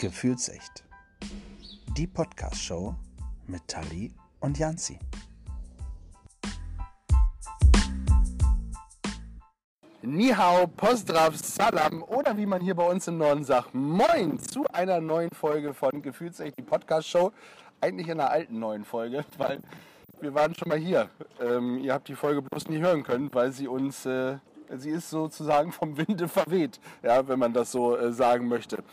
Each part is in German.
Gefühlsecht. Die Podcast-Show mit Tali und Janzi. Nihao, Pozdrav, Salam oder wie man hier bei uns im Norden sagt, Moin zu einer neuen Folge von Gefühlsecht, die Podcast-Show. Eigentlich in einer alten neuen Folge, weil wir waren schon mal hier. Ähm, ihr habt die Folge bloß nie hören können, weil sie uns, äh, sie ist sozusagen vom Winde verweht, ja, wenn man das so äh, sagen möchte.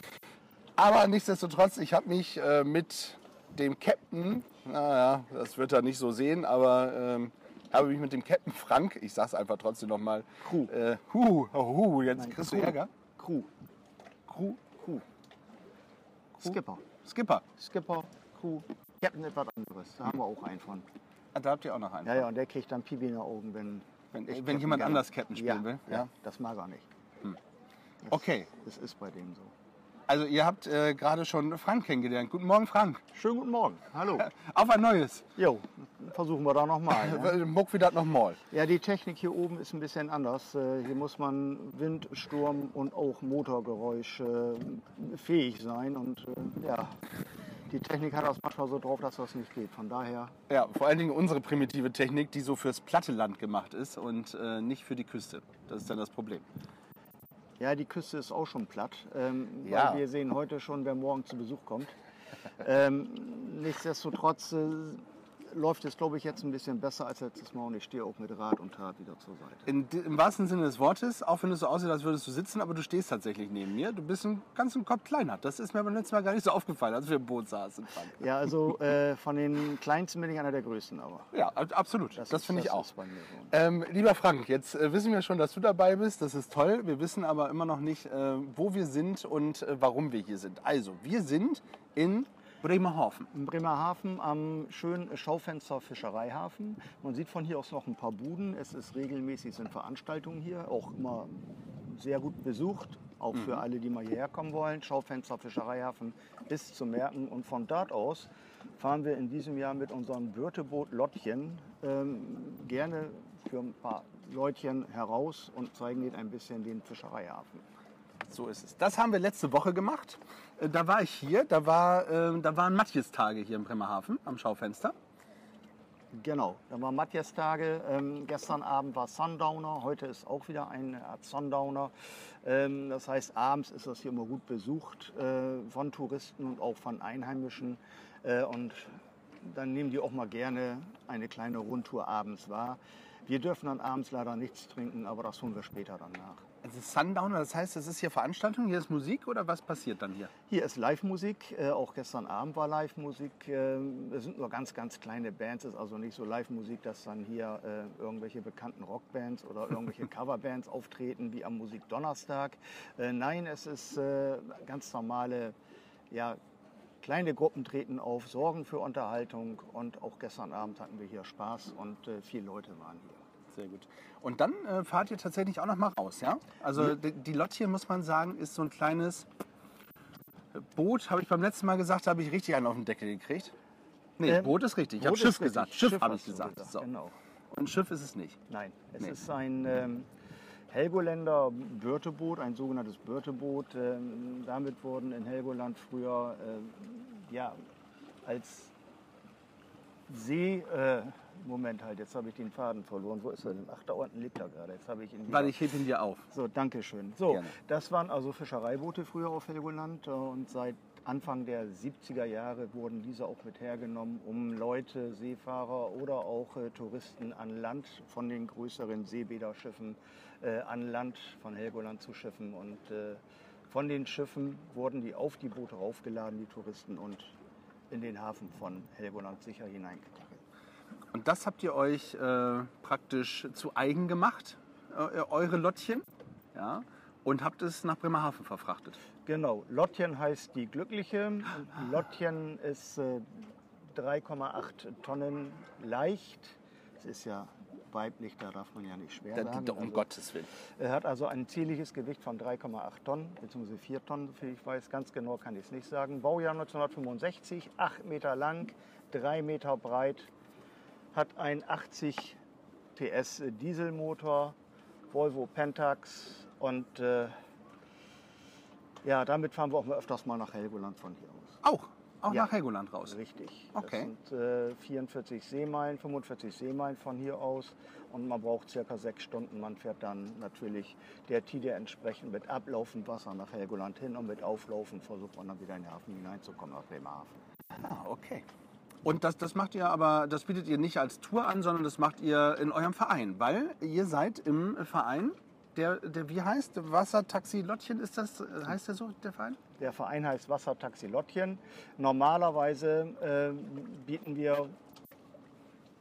Aber nichtsdestotrotz, ich habe mich äh, mit dem Captain, naja, das wird er nicht so sehen, aber ähm, habe mich mit dem Captain Frank, ich sag's einfach trotzdem nochmal, Crew. äh, hu, oh, hu, jetzt Nein, kriegst du. Ärger. Crew. Crew, Crew. Skipper. Skipper. Skipper, Crew. Captain etwas anderes. Da haben wir auch einen von. Ah, da habt ihr auch noch einen. Ja, ja, und der kriegt dann Pipi in den Augen, wenn, Wenn- wenn Captain jemand anders Captain spielen ja, will, Ja. ja. das mag er nicht. Hm. Das, Okay. Das ist bei dem so. Also ihr habt äh, gerade schon Frank kennengelernt. Guten Morgen, Frank. Schönen guten Morgen. Hallo. Auf ein neues. Jo, versuchen wir da nochmal. Ne? Muck wieder nochmal. Ja, die Technik hier oben ist ein bisschen anders. Äh, Hier muss man Wind, Sturm und auch Motorgeräusch äh, fähig sein. Und äh, ja, die Technik hat das manchmal so drauf, dass das nicht geht. Von daher, Ja, vor allen Dingen unsere primitive Technik, die so fürs platte Land gemacht ist und äh, nicht für die Küste. Das ist dann das Problem. Ja, die Küste ist auch schon platt. Ähm, Ja. Weil wir sehen heute schon, wer morgen zu Besuch kommt. ähm, nichtsdestotrotz äh, läuft es, glaube ich, jetzt ein bisschen besser als letztes Mal. Und ich stehe auch mit Rat und Tat wieder zur Seite. In, Im wahrsten Sinne des Wortes, auch wenn es so aussieht, als würdest du sitzen, aber du stehst tatsächlich neben mir. Du bist einen ganzen Kopf kleiner. Das ist mir beim letzten Mal gar nicht so aufgefallen, als wir im Boot saßen. Ja, also äh, von den Kleinsten bin ich einer der Größten, aber. Ja, ab- absolut. Das, ist- finde ich auch. Ähm, lieber Frank, jetzt äh, wissen wir schon, dass du dabei bist. Das ist toll. Wir wissen aber immer noch nicht, äh, wo wir sind und äh, warum wir hier sind. Also, wir sind in Bremerhaven. In Bremerhaven am schönen Schaufenster Fischereihafen. Man sieht von hier aus noch ein paar Buden. Es ist regelmäßig sind Veranstaltungen hier, auch immer sehr gut besucht, auch für alle, die mal hierher kommen wollen. Schaufenster Fischereihafen ist zu merken und von dort aus fahren wir in diesem Jahr mit unserem Wörteboot Lottchen ähm, gerne für ein paar Leutchen heraus und zeigen ihnen ein bisschen den Fischereihafen. So ist es. Das haben wir letzte Woche gemacht. Äh, Da war ich hier. Da, war, äh, da waren Matthias-Tage hier in Bremerhaven am Schaufenster. Genau, da war Matthias-Tage. Ähm, gestern Abend war Sundowner, heute ist auch wieder eine Art Sundowner. Ähm, das heißt, abends ist das hier immer gut besucht äh, von Touristen und auch von Einheimischen. Äh, und dann nehmen die auch mal gerne eine kleine Rundtour abends wahr. Wir dürfen dann abends leider nichts trinken, aber das holen wir später dann nach. Also Sundowner, das heißt, das ist hier Veranstaltung, hier ist Musik oder was passiert dann hier? Hier ist Live-Musik, äh, auch gestern Abend war Live-Musik. Ähm, es sind nur ganz, ganz kleine Bands, es ist also nicht so Live-Musik, dass dann hier äh, irgendwelche bekannten Rockbands oder irgendwelche Coverbands auftreten wie am Musikdonnerstag. Äh, nein, es ist äh, ganz normale, ja, kleine Gruppen treten auf, sorgen für Unterhaltung und auch gestern Abend hatten wir hier Spaß und äh, viele Leute waren hier. Sehr gut. Und dann äh, fahrt ihr tatsächlich auch noch mal raus, ja? Also die, die Lot hier, muss man sagen, ist so ein kleines Boot, habe ich beim letzten Mal gesagt, da habe ich richtig einen auf den Deckel gekriegt. Nee, Ähm, Boot ist richtig. Ich habe Schiff gesagt. Schiff, habe ich du gesagt. So. Genau. Und Schiff ist es nicht. Nein, es Nee. ist ein ähm, Helgoländer Börteboot, ein sogenanntes Börteboot. Ähm, damit wurden in Helgoland früher ähm, ja, als See. Äh, Moment halt, jetzt habe ich den Faden verloren. Wo ist er denn? Ach, da unten liegt er gerade. Jetzt habe ich ihn. Wieder- ich heb ihn dir auf. so, danke schön. So, Gerne. das waren also Fischereiboote früher auf Helgoland äh, und seit Anfang der 70er Jahre wurden diese auch mit hergenommen, um Leute, Seefahrer oder auch äh, Touristen an Land von den größeren Seebäderschiffen äh, an Land von Helgoland zu schiffen und äh, von den Schiffen wurden die auf die Boote raufgeladen, die Touristen und in den Hafen von Helgoland sicher hineingekarrt. Und das habt ihr euch äh, praktisch zu eigen gemacht, äh, eure Lottchen, ja? Und habt es nach Bremerhaven verfrachtet. Genau, Lottchen heißt die Glückliche. Lottchen ist äh, 3,8 Tonnen leicht. Es ist ja weiblich, da darf man ja nicht schwer Da, sagen. um Also, Gottes Willen. Er hat also ein zierliches Gewicht von 3,8 Tonnen, beziehungsweise 4 Tonnen, soviel ich weiß. Ganz genau kann ich es nicht sagen. Baujahr 1965, 8 Meter lang, 3 Meter breit, hat ein 80 PS Dieselmotor, Volvo Pentax und äh, Ja, damit fahren wir auch mal öfters mal nach Helgoland von hier aus. Auch? Auch Ja. nach Helgoland raus? Richtig. Okay. Das sind äh, 44 Seemeilen, 45 Seemeilen von hier aus. Und man braucht circa sechs Stunden. Man fährt dann natürlich der Tide entsprechend mit ablaufendem Wasser nach Helgoland hin und mit Auflaufen versucht man dann wieder in den Hafen hineinzukommen, nach Bremerhaven. Ah, okay. Und das, das macht ihr aber, das bietet ihr nicht als Tour an, sondern das macht ihr in eurem Verein, weil ihr seid im Verein, der, der wie heißt? Wassertaxi Lottchen, ist das, heißt der so, der Verein? Der Verein heißt Wassertaxi Lottchen. Normalerweise äh, bieten wir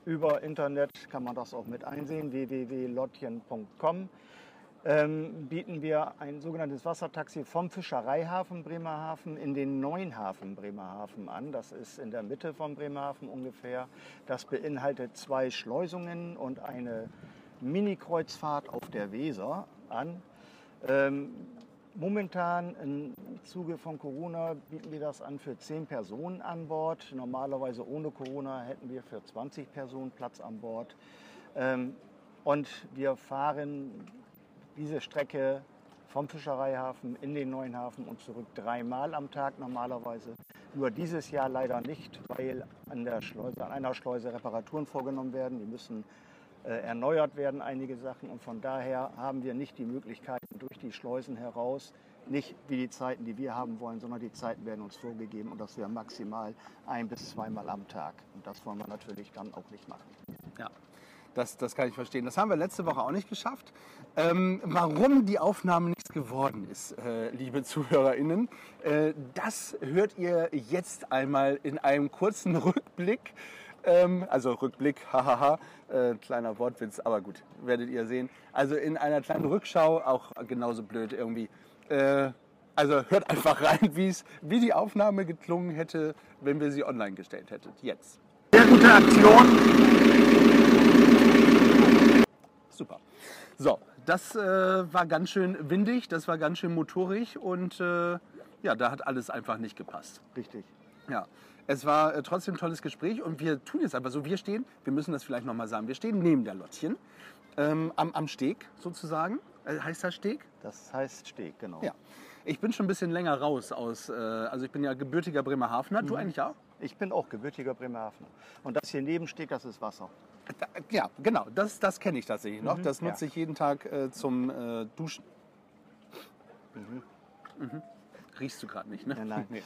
über Internet, kann man das auch mit einsehen, www.lottchen.com, ähm, bieten wir ein sogenanntes Wassertaxi vom Fischereihafen Bremerhaven in den neuen Hafen Bremerhaven an. Das ist in der Mitte von Bremerhaven ungefähr. Das beinhaltet zwei Schleusungen und eine Mini-Kreuzfahrt auf der Weser an. Ähm, Momentan im Zuge von Corona bieten wir das an für 10 Personen an Bord. Normalerweise ohne Corona hätten wir für 20 Personen Platz an Bord. Ähm, und wir fahren diese Strecke vom Fischereihafen in den neuen Hafen und zurück dreimal am Tag normalerweise. Nur dieses Jahr leider nicht, weil an, der Schleuse, an einer Schleuse Reparaturen vorgenommen werden. Die müssen äh, erneuert werden, einige Sachen. Und von daher haben wir nicht die Möglichkeiten durch die Schleusen heraus, nicht wie die Zeiten, die wir haben wollen, sondern die Zeiten werden uns vorgegeben und das wäre maximal ein bis zweimal am Tag. Und das wollen wir natürlich dann auch nicht machen. Ja, das, das kann ich verstehen. Das haben wir letzte Woche auch nicht geschafft. Ähm, warum die Aufnahme nichts geworden ist, äh, liebe ZuhörerInnen, äh, das hört ihr jetzt einmal in einem kurzen Rückblick. Ähm, also Rückblick, hahaha, äh, kleiner Wortwitz, aber gut, werdet ihr sehen. Also in einer kleinen Rückschau, auch genauso blöd irgendwie. Äh, also hört einfach rein, wie die Aufnahme geklungen hätte, wenn wir sie online gestellt hätten. Jetzt. Sehr gute Aktion. Super. So, das äh, war ganz schön windig, das war ganz schön motorig und äh, ja, da hat alles einfach nicht gepasst. Richtig. Ja, es war äh, trotzdem ein tolles Gespräch und wir tun jetzt einfach so, wir stehen, wir müssen das vielleicht nochmal sagen, wir stehen neben der Lottchen, ähm, am, am Steg sozusagen. Äh, heißt das Steg? Das heißt Steg, genau. Ja. Ich bin schon ein bisschen länger raus aus, äh, also ich bin ja gebürtiger Bremerhavener, du eigentlich auch? Ich bin auch gebürtiger Bremerhavener. Und das hier neben Steg, das ist Wasser. Ja, genau, das, das kenne ich tatsächlich noch. Mhm, Das ja. nutze ich jeden Tag äh, zum äh, Duschen. Mhm. Riechst du gerade nicht, ne? Ja, nein. Nee.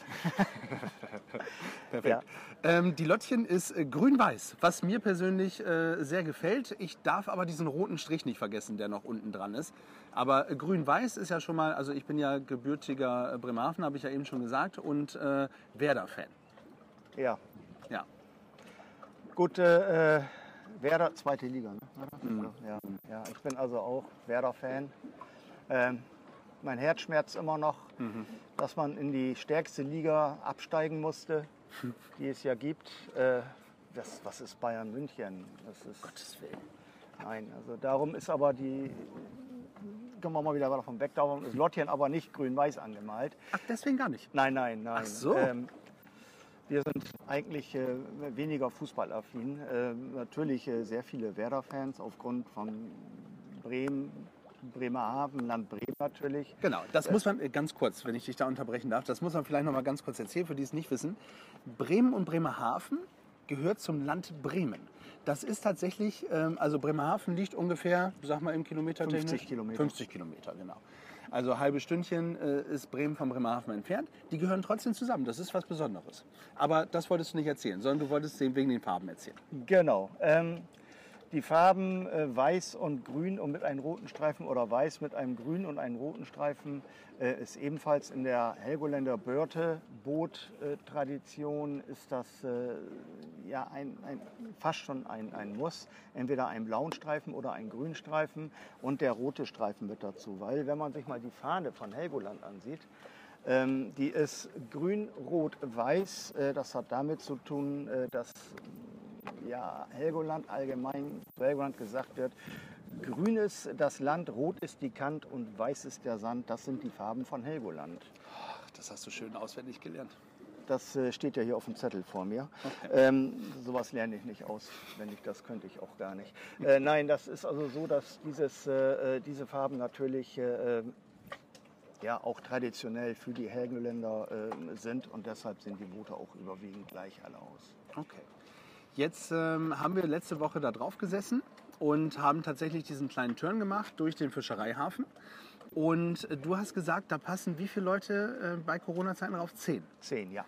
Perfekt. Ja. Ähm, die Lottchen ist äh, grün-weiß, was mir persönlich äh, sehr gefällt. Ich darf aber diesen roten Strich nicht vergessen, der noch unten dran ist. Aber äh, grün-weiß ist ja schon mal, also ich bin ja gebürtiger äh, Bremerhaven, habe ich ja eben schon gesagt, und äh, Werder-Fan. Ja. Ja. Gut, äh, Werder, zweite Liga. Ne? Ja, ja, ich bin also auch Werder-Fan. Ähm, mein Herz schmerzt immer noch, dass man in die stärkste Liga absteigen musste, die es ja gibt. Äh, das, was ist Bayern München? Das ist, Gottes Willen. Nein, also darum ist aber die, kommen wir mal wieder davon weg, darum ist Lottchen aber nicht grün-weiß angemalt. Ach, deswegen gar nicht. Nein, nein, nein. Ach so. Ähm, wir sind eigentlich äh, weniger fußballaffin. Äh, natürlich äh, sehr viele Werder-Fans aufgrund von Bremen, Bremerhaven, Land Bremen natürlich. Genau, das muss man äh, ganz kurz, wenn ich dich da unterbrechen darf, das muss man vielleicht noch mal ganz kurz erzählen, für die es nicht wissen. Bremen und Bremerhaven gehört zum Land Bremen. Das ist tatsächlich, ähm, also Bremerhaven liegt ungefähr, sag mal im Kilometer 50 Kilometer. 50 Kilometer, genau. Also halbe Stündchen äh, ist Bremen von Bremerhaven entfernt. Die gehören trotzdem zusammen. Das ist was Besonderes. Aber das wolltest du nicht erzählen, sondern du wolltest den wegen den Farben erzählen. Genau. Ähm, die Farben äh, weiß und grün und mit einem roten Streifen oder weiß mit einem grünen und einem roten Streifen äh, ist ebenfalls in der Helgoländer Börte Boot-Tradition ist das äh, ja ein, ein, fast schon ein, ein Muss. Entweder einen blauen Streifen oder einen grünen Streifen und der rote Streifen mit dazu. Weil wenn man sich mal die Fahne von Helgoland ansieht, ähm, die ist grün, rot, weiß. Äh, das hat damit zu tun, äh, dass ja, Helgoland allgemein zu Helgoland gesagt wird, grün ist das Land, rot ist die Kant und weiß ist der Sand. Das sind die Farben von Helgoland. Das hast du schön auswendig gelernt. Das äh, steht ja hier auf dem Zettel vor mir. Okay. Ähm, sowas lerne ich nicht aus, wenn ich das könnte ich auch gar nicht. Äh, nein, das ist also so, dass dieses, äh, äh, diese Farben natürlich äh, ja auch traditionell für die Helgenländer äh, sind und deshalb sehen die Boote auch überwiegend gleich alle aus. Okay. Jetzt ähm, haben wir letzte Woche da drauf gesessen und haben tatsächlich diesen kleinen Turn gemacht durch den Fischereihafen. Und äh, du hast gesagt, da passen wie viele Leute äh, bei Corona-Zeiten drauf? Zehn. Zehn, ja.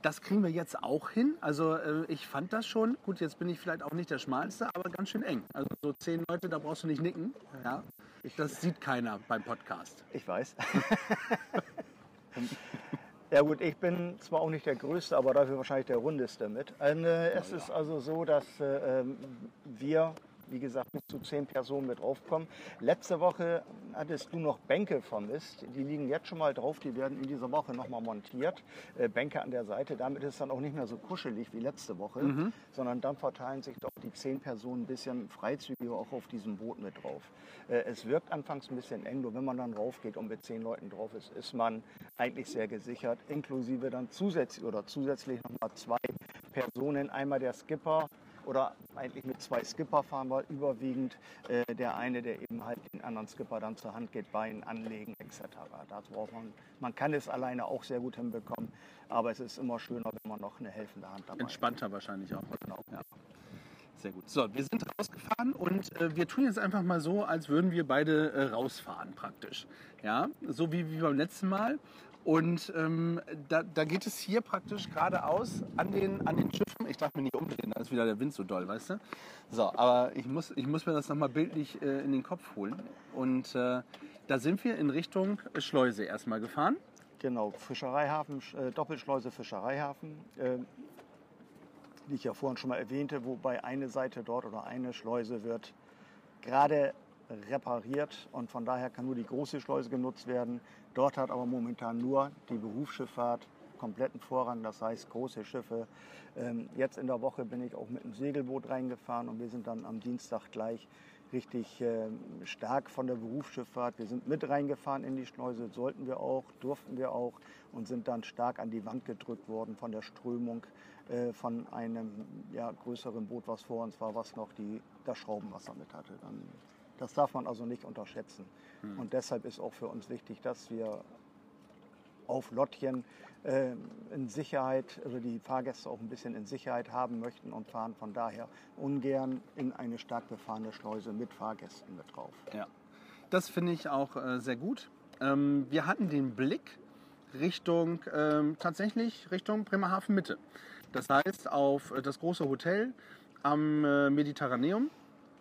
Das kriegen wir jetzt auch hin. Also äh, ich fand das schon. Gut, jetzt bin ich vielleicht auch nicht der Schmalste, aber ganz schön eng. Also so zehn Leute, da brauchst du nicht nicken. Ja. Das sieht keiner beim Podcast. Ich weiß. Ja gut, ich bin zwar auch nicht der Größte, aber dafür wahrscheinlich der Rundeste mit. Äh, es ist also so, dass äh, ähm, wir wie gesagt, bis zu zehn Personen mit draufkommen. Letzte Woche hattest du noch Bänke vermisst. Die liegen jetzt schon mal drauf. Die werden in dieser Woche nochmal montiert. Äh, Bänke an der Seite. Damit ist es dann auch nicht mehr so kuschelig wie letzte Woche, mhm. sondern dann verteilen sich doch die zehn Personen ein bisschen freizügiger auch auf diesem Boot mit drauf. Äh, es wirkt anfangs ein bisschen eng, nur wenn man dann raufgeht und mit zehn Leuten drauf ist, ist man eigentlich sehr gesichert, inklusive dann zusätzlich oder zusätzlich nochmal zwei Personen. Einmal der Skipper, oder eigentlich mit zwei Skipper fahren wir überwiegend. Äh, der eine, der eben halt den anderen Skipper dann zur Hand geht, Bein anlegen etc. Das braucht man. Man kann es alleine auch sehr gut hinbekommen, aber es ist immer schöner, wenn man noch eine helfende Hand dabei Entspannter hat. wahrscheinlich auch. Genau. Ja. Sehr gut. So, wir sind rausgefahren und äh, wir tun jetzt einfach mal so, als würden wir beide äh, rausfahren praktisch. Ja, so wie, wie beim letzten Mal. Und ähm, da, da, geht es hier praktisch geradeaus an den, an den Schiffen. Ich darf mich nicht umdrehen, da ist wieder der Wind so doll, weißt du? So, aber ich muss, ich muss mir das nochmal bildlich äh, in den Kopf holen. Und äh, da sind wir in Richtung Schleuse erstmal gefahren. Genau, Fischereihafen, äh, Doppelschleuse Fischereihafen, äh, die ich ja vorhin schon mal erwähnte, wobei eine Seite dort oder eine Schleuse wird gerade repariert und von daher kann nur die große Schleuse genutzt werden. Dort hat aber momentan nur die Berufsschifffahrt kompletten Vorrang, das heißt große Schiffe. Ähm, jetzt in der Woche bin ich auch mit einem Segelboot reingefahren und wir sind dann am Dienstag gleich richtig äh, stark von der Berufsschifffahrt. Wir sind mit reingefahren in die Schleuse, sollten wir auch, durften wir auch und sind dann stark an die Wand gedrückt worden von der Strömung äh, von einem ja, größeren Boot, was vor uns war, was noch die, das Schraubenwasser mit hatte. Dann das darf man also nicht unterschätzen. Hm. Und deshalb ist auch für uns wichtig, dass wir auf Lottchen äh, in Sicherheit, also die Fahrgäste auch ein bisschen in Sicherheit haben möchten und fahren von daher ungern in eine stark befahrene Schleuse mit Fahrgästen mit drauf. Ja, das finde ich auch äh, sehr gut. Ähm, wir hatten den Blick Richtung, ähm, tatsächlich Richtung Bremerhaven Mitte. Das heißt auf das große Hotel am äh, Mediterraneum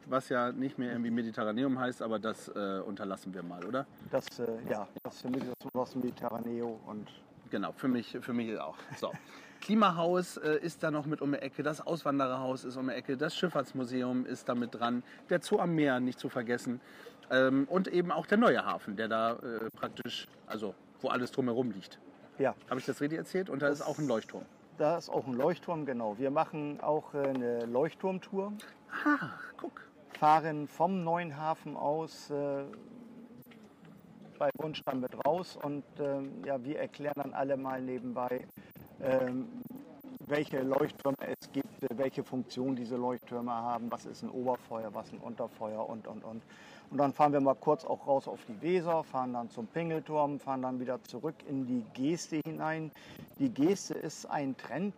was ja nicht mehr irgendwie Mediterraneum heißt, aber das äh, unterlassen wir mal, oder? Das, äh, ja, das für mich ist das Mediterraneo und Genau, für mich, für mich auch. So. Klimahaus äh, ist da noch mit um die Ecke, das Auswandererhaus ist um die Ecke, das Schifffahrtsmuseum ist da mit dran, der Zoo am Meer nicht zu vergessen ähm, und eben auch der neue Hafen, der da äh, praktisch, also wo alles drumherum liegt. Ja. Habe ich das richtig erzählt? Und da das, ist auch ein Leuchtturm. Da ist auch ein Leuchtturm, genau. Wir machen auch äh, eine Leuchtturmtour. Ah, guck fahren vom neuen Hafen aus äh, bei dann mit raus und äh, ja, wir erklären dann alle mal nebenbei, äh, welche Leuchttürme es gibt, welche Funktion diese Leuchttürme haben, was ist ein Oberfeuer, was ein Unterfeuer und, und, und. Und dann fahren wir mal kurz auch raus auf die Weser, fahren dann zum Pingelturm, fahren dann wieder zurück in die Geste hinein. Die Geste ist ein Trend,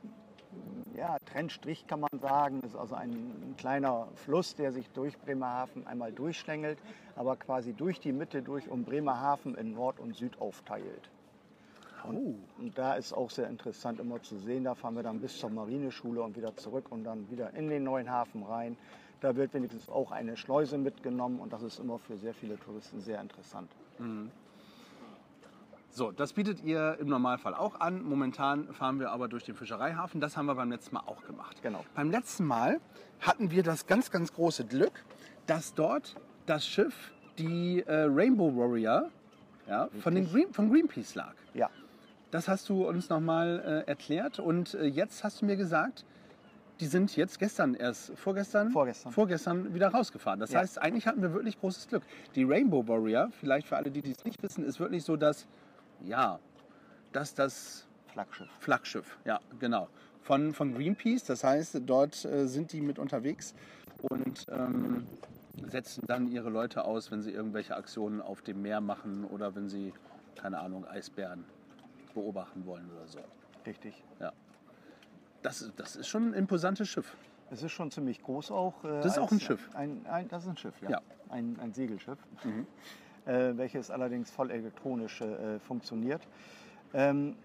ja, Trennstrich kann man sagen. Das ist also ein, ein, kleiner Fluss, der sich durch Bremerhaven einmal durchschlängelt, aber quasi durch die Mitte durch um Bremerhaven in Nord und Süd aufteilt. Und, oh. und, da ist auch sehr interessant immer zu sehen. Da fahren wir dann bis zur Marineschule und wieder zurück und dann wieder in den neuen Hafen rein. Da wird wenigstens auch eine Schleuse mitgenommen und das ist immer für sehr viele Touristen sehr interessant. Mhm. So, das bietet ihr im Normalfall auch an. Momentan fahren wir aber durch den Fischereihafen. Das haben wir beim letzten Mal auch gemacht. Genau. Beim letzten Mal hatten wir das ganz, ganz große Glück, dass dort das Schiff, die äh, Rainbow Warrior, ja, von, den Green, von Greenpeace lag. Ja. Das hast du uns nochmal äh, erklärt und äh, jetzt hast du mir gesagt, die sind jetzt gestern erst, vorgestern, vorgestern, vorgestern wieder rausgefahren. Das ja. heißt, eigentlich hatten wir wirklich großes Glück. Die Rainbow Warrior, vielleicht für alle, die es nicht wissen, ist wirklich so das ja, das das Flaggschiff. Flaggschiff, ja, genau. Von, von Greenpeace, das heißt, dort äh, sind die mit unterwegs und ähm, setzen dann ihre Leute aus, wenn sie irgendwelche Aktionen auf dem Meer machen oder wenn sie, keine Ahnung, Eisbären beobachten wollen oder so. Richtig. Das, das ist schon ein imposantes Schiff. Es ist schon ziemlich groß auch. äh, Das ist auch ein Schiff. Ein, ein, das ist ein Schiff, ja. Ja. Ein, ein Segelschiff, Mhm. Äh, welches allerdings voll elektronisch äh, funktioniert. Ähm,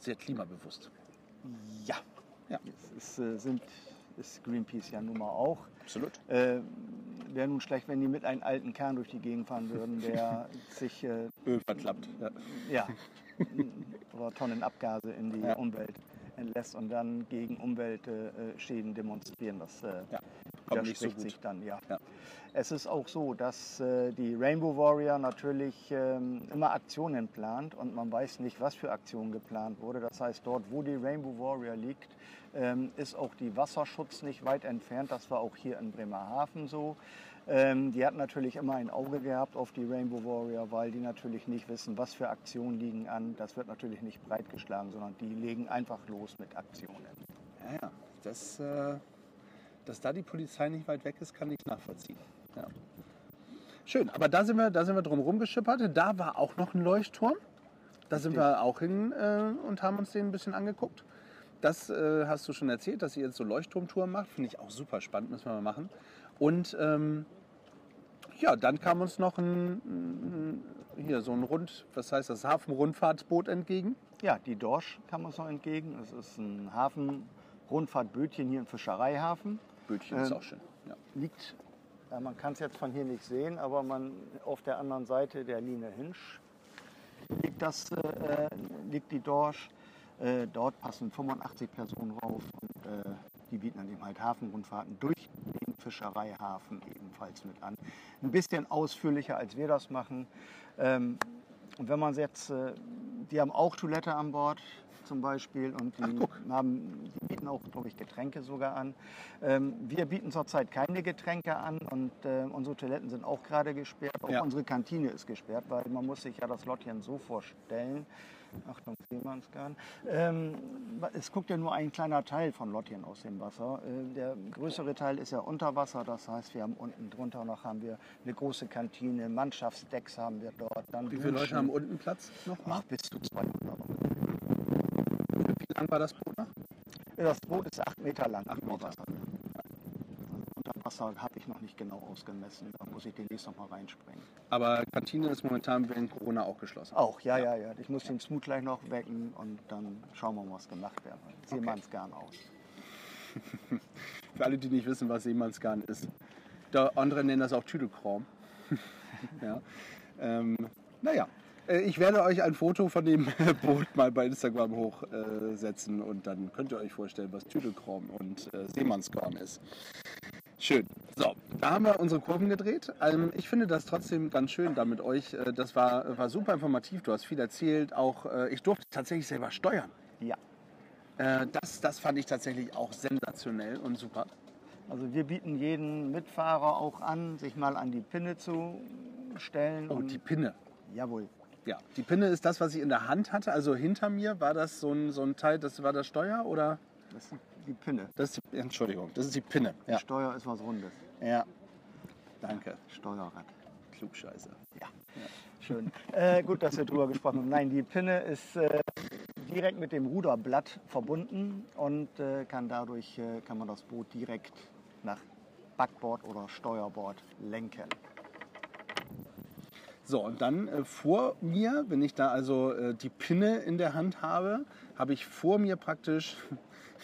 Sehr klimabewusst. ja, Ja. es ist, äh, sind, ist Greenpeace ja nun mal auch. Absolut. Äh, Wäre nun schlecht, wenn die mit einem alten Kern durch die Gegend fahren würden, der sich äh, Öl verklappt. Ja. ja, oder Tonnen Abgase in die Ja. Umwelt entlässt und dann gegen Umweltschäden demonstrieren. Das äh, Ja, kommt nicht so widerspricht gut. sich dann, ja. Ja. Es ist auch so, dass äh, die Rainbow Warrior natürlich ähm, immer Aktionen plant und man weiß nicht, was für Aktionen geplant wurde. Das heißt, dort, wo die Rainbow Warrior liegt, ähm, ist auch die Wasserschutz nicht weit entfernt. Das war auch hier in Bremerhaven so. Ähm, die hat natürlich immer ein Auge gehabt auf die Rainbow Warrior, weil die natürlich nicht wissen, was für Aktionen liegen an. Das wird natürlich nicht breitgeschlagen, sondern die legen einfach los mit Aktionen. Ja, ja. Das, äh, dass da die Polizei nicht weit weg ist, kann ich nachvollziehen. Ja. Schön, aber da sind wir, da sind wir drum rumgeschippert. Da war auch noch ein Leuchtturm. Da sind wir auch hin äh, und haben uns den ein bisschen angeguckt. Das äh, hast du schon erzählt, dass ihr jetzt so Leuchtturmtouren macht. Finde ich auch super spannend, müssen wir mal machen. Und ähm, ja, dann kam uns noch ein, ein hier so ein Rund, was heißt das, Hafenrundfahrtsboot entgegen. Ja, die Dorsch kam uns noch entgegen. Es ist ein Hafen-Rundfahrtbötchen hier im Fischereihafen. Bötchen ist Ähm, auch schön. Ja. Liegt, ja, man kann es jetzt von hier nicht sehen, aber man auf der anderen Seite der Line Hinsch liegt, das, äh, liegt die Dorsch. Äh, dort passen 85 Personen rauf und äh, die bieten dann eben halt Hafenrundfahrten durch den Fischereihafen ebenfalls mit an. Ein bisschen ausführlicher, als wir das machen. Ähm, und wenn man jetzt, äh, die haben auch Toilette an Bord zum Beispiel und die, Ach, haben, die bieten auch, glaube ich, Getränke sogar an. Ähm, wir bieten zurzeit keine Getränke an und äh, unsere Toiletten sind auch gerade gesperrt. Auch Ja. unsere Kantine ist gesperrt, weil man muss sich ja das Lottchen so vorstellen. Achtung, Seemannsgarn. Ähm, es guckt ja nur ein kleiner Teil von Lottchen aus dem Wasser. Äh, der größere Teil ist ja unter Wasser. Das heißt, wir haben unten drunter noch haben wir eine große Kantine, Mannschaftsdecks haben wir dort. Dann Wie viele Leute Duschen. haben unten Platz noch? Ach, bis zu 200. Wie lang war das Boot noch? Das Boot ist acht Meter lang. Acht Meter. Wasser. Unter Wasser habe ich noch nicht genau ausgemessen. Da muss ich demnächst noch mal reinspringen. Aber Kantine ist momentan wegen Corona auch geschlossen. Auch, ja, ja, ja. Ich muss den Smooth gleich noch wecken und dann schauen wir mal, was gemacht uns gern aus. Für alle, die nicht wissen, was Seemannsgarn ist. Der andere nennt das auch Tüdelkram. ja. ähm, naja, ich werde euch ein Foto von dem Boot mal bei Instagram hochsetzen und dann könnt ihr euch vorstellen, was Tüdelkram und äh, Seemannsgarn ist. Schön. So, da haben wir unsere Kurven gedreht. Ähm, ich finde das trotzdem ganz schön da mit euch. Äh, das war, war super informativ. Du hast viel erzählt. Auch äh, ich durfte tatsächlich selber steuern. Ja. Äh, das, das fand ich tatsächlich auch sensationell und super. Also wir bieten jeden Mitfahrer auch an, sich mal an die Pinne zu stellen. Oh, und die Pinne. Jawohl. Ja, die Pinne ist das, was ich in der Hand hatte. Also hinter mir war das so ein, so ein Teil, das war das Steuer oder? Das ist die Pinne. Das ist die, Entschuldigung, das ist die Pinne. Die Ja. Steuer ist was Rundes. ja. Danke. Steuerrad. Klugscheiße. Schön. Äh, gut, dass wir drüber gesprochen haben. Nein, die Pinne ist äh, direkt mit dem Ruderblatt verbunden und äh, kann dadurch äh, kann man das Boot direkt nach Backbord oder Steuerbord lenken. So, und dann äh, vor mir, wenn ich da also äh, die Pinne in der Hand habe, habe ich vor mir praktisch,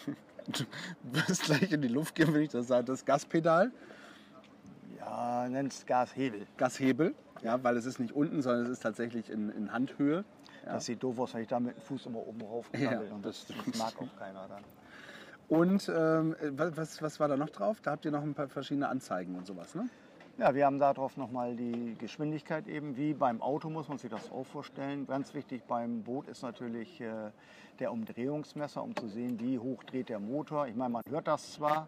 du wirst gleich in die Luft gehen, wenn ich das sage, das Gaspedal, Ja, nennt es Gashebel. Gashebel, ja, weil es ist nicht unten, sondern es ist tatsächlich in, in Handhöhe. Ja. Das sieht doof aus, wenn ich da mit dem Fuß immer oben rauf Ja, und das das, mag auch keiner dann. Und ähm, wa- was, was war da noch drauf? Da habt ihr noch ein paar verschiedene Anzeigen und sowas, ne? Ja, wir haben darauf nochmal die Geschwindigkeit eben, wie beim Auto muss man sich das auch vorstellen. Ganz wichtig beim Boot ist natürlich äh, der Umdrehungsmesser, um zu sehen, wie hoch dreht der Motor. Ich meine, man hört das zwar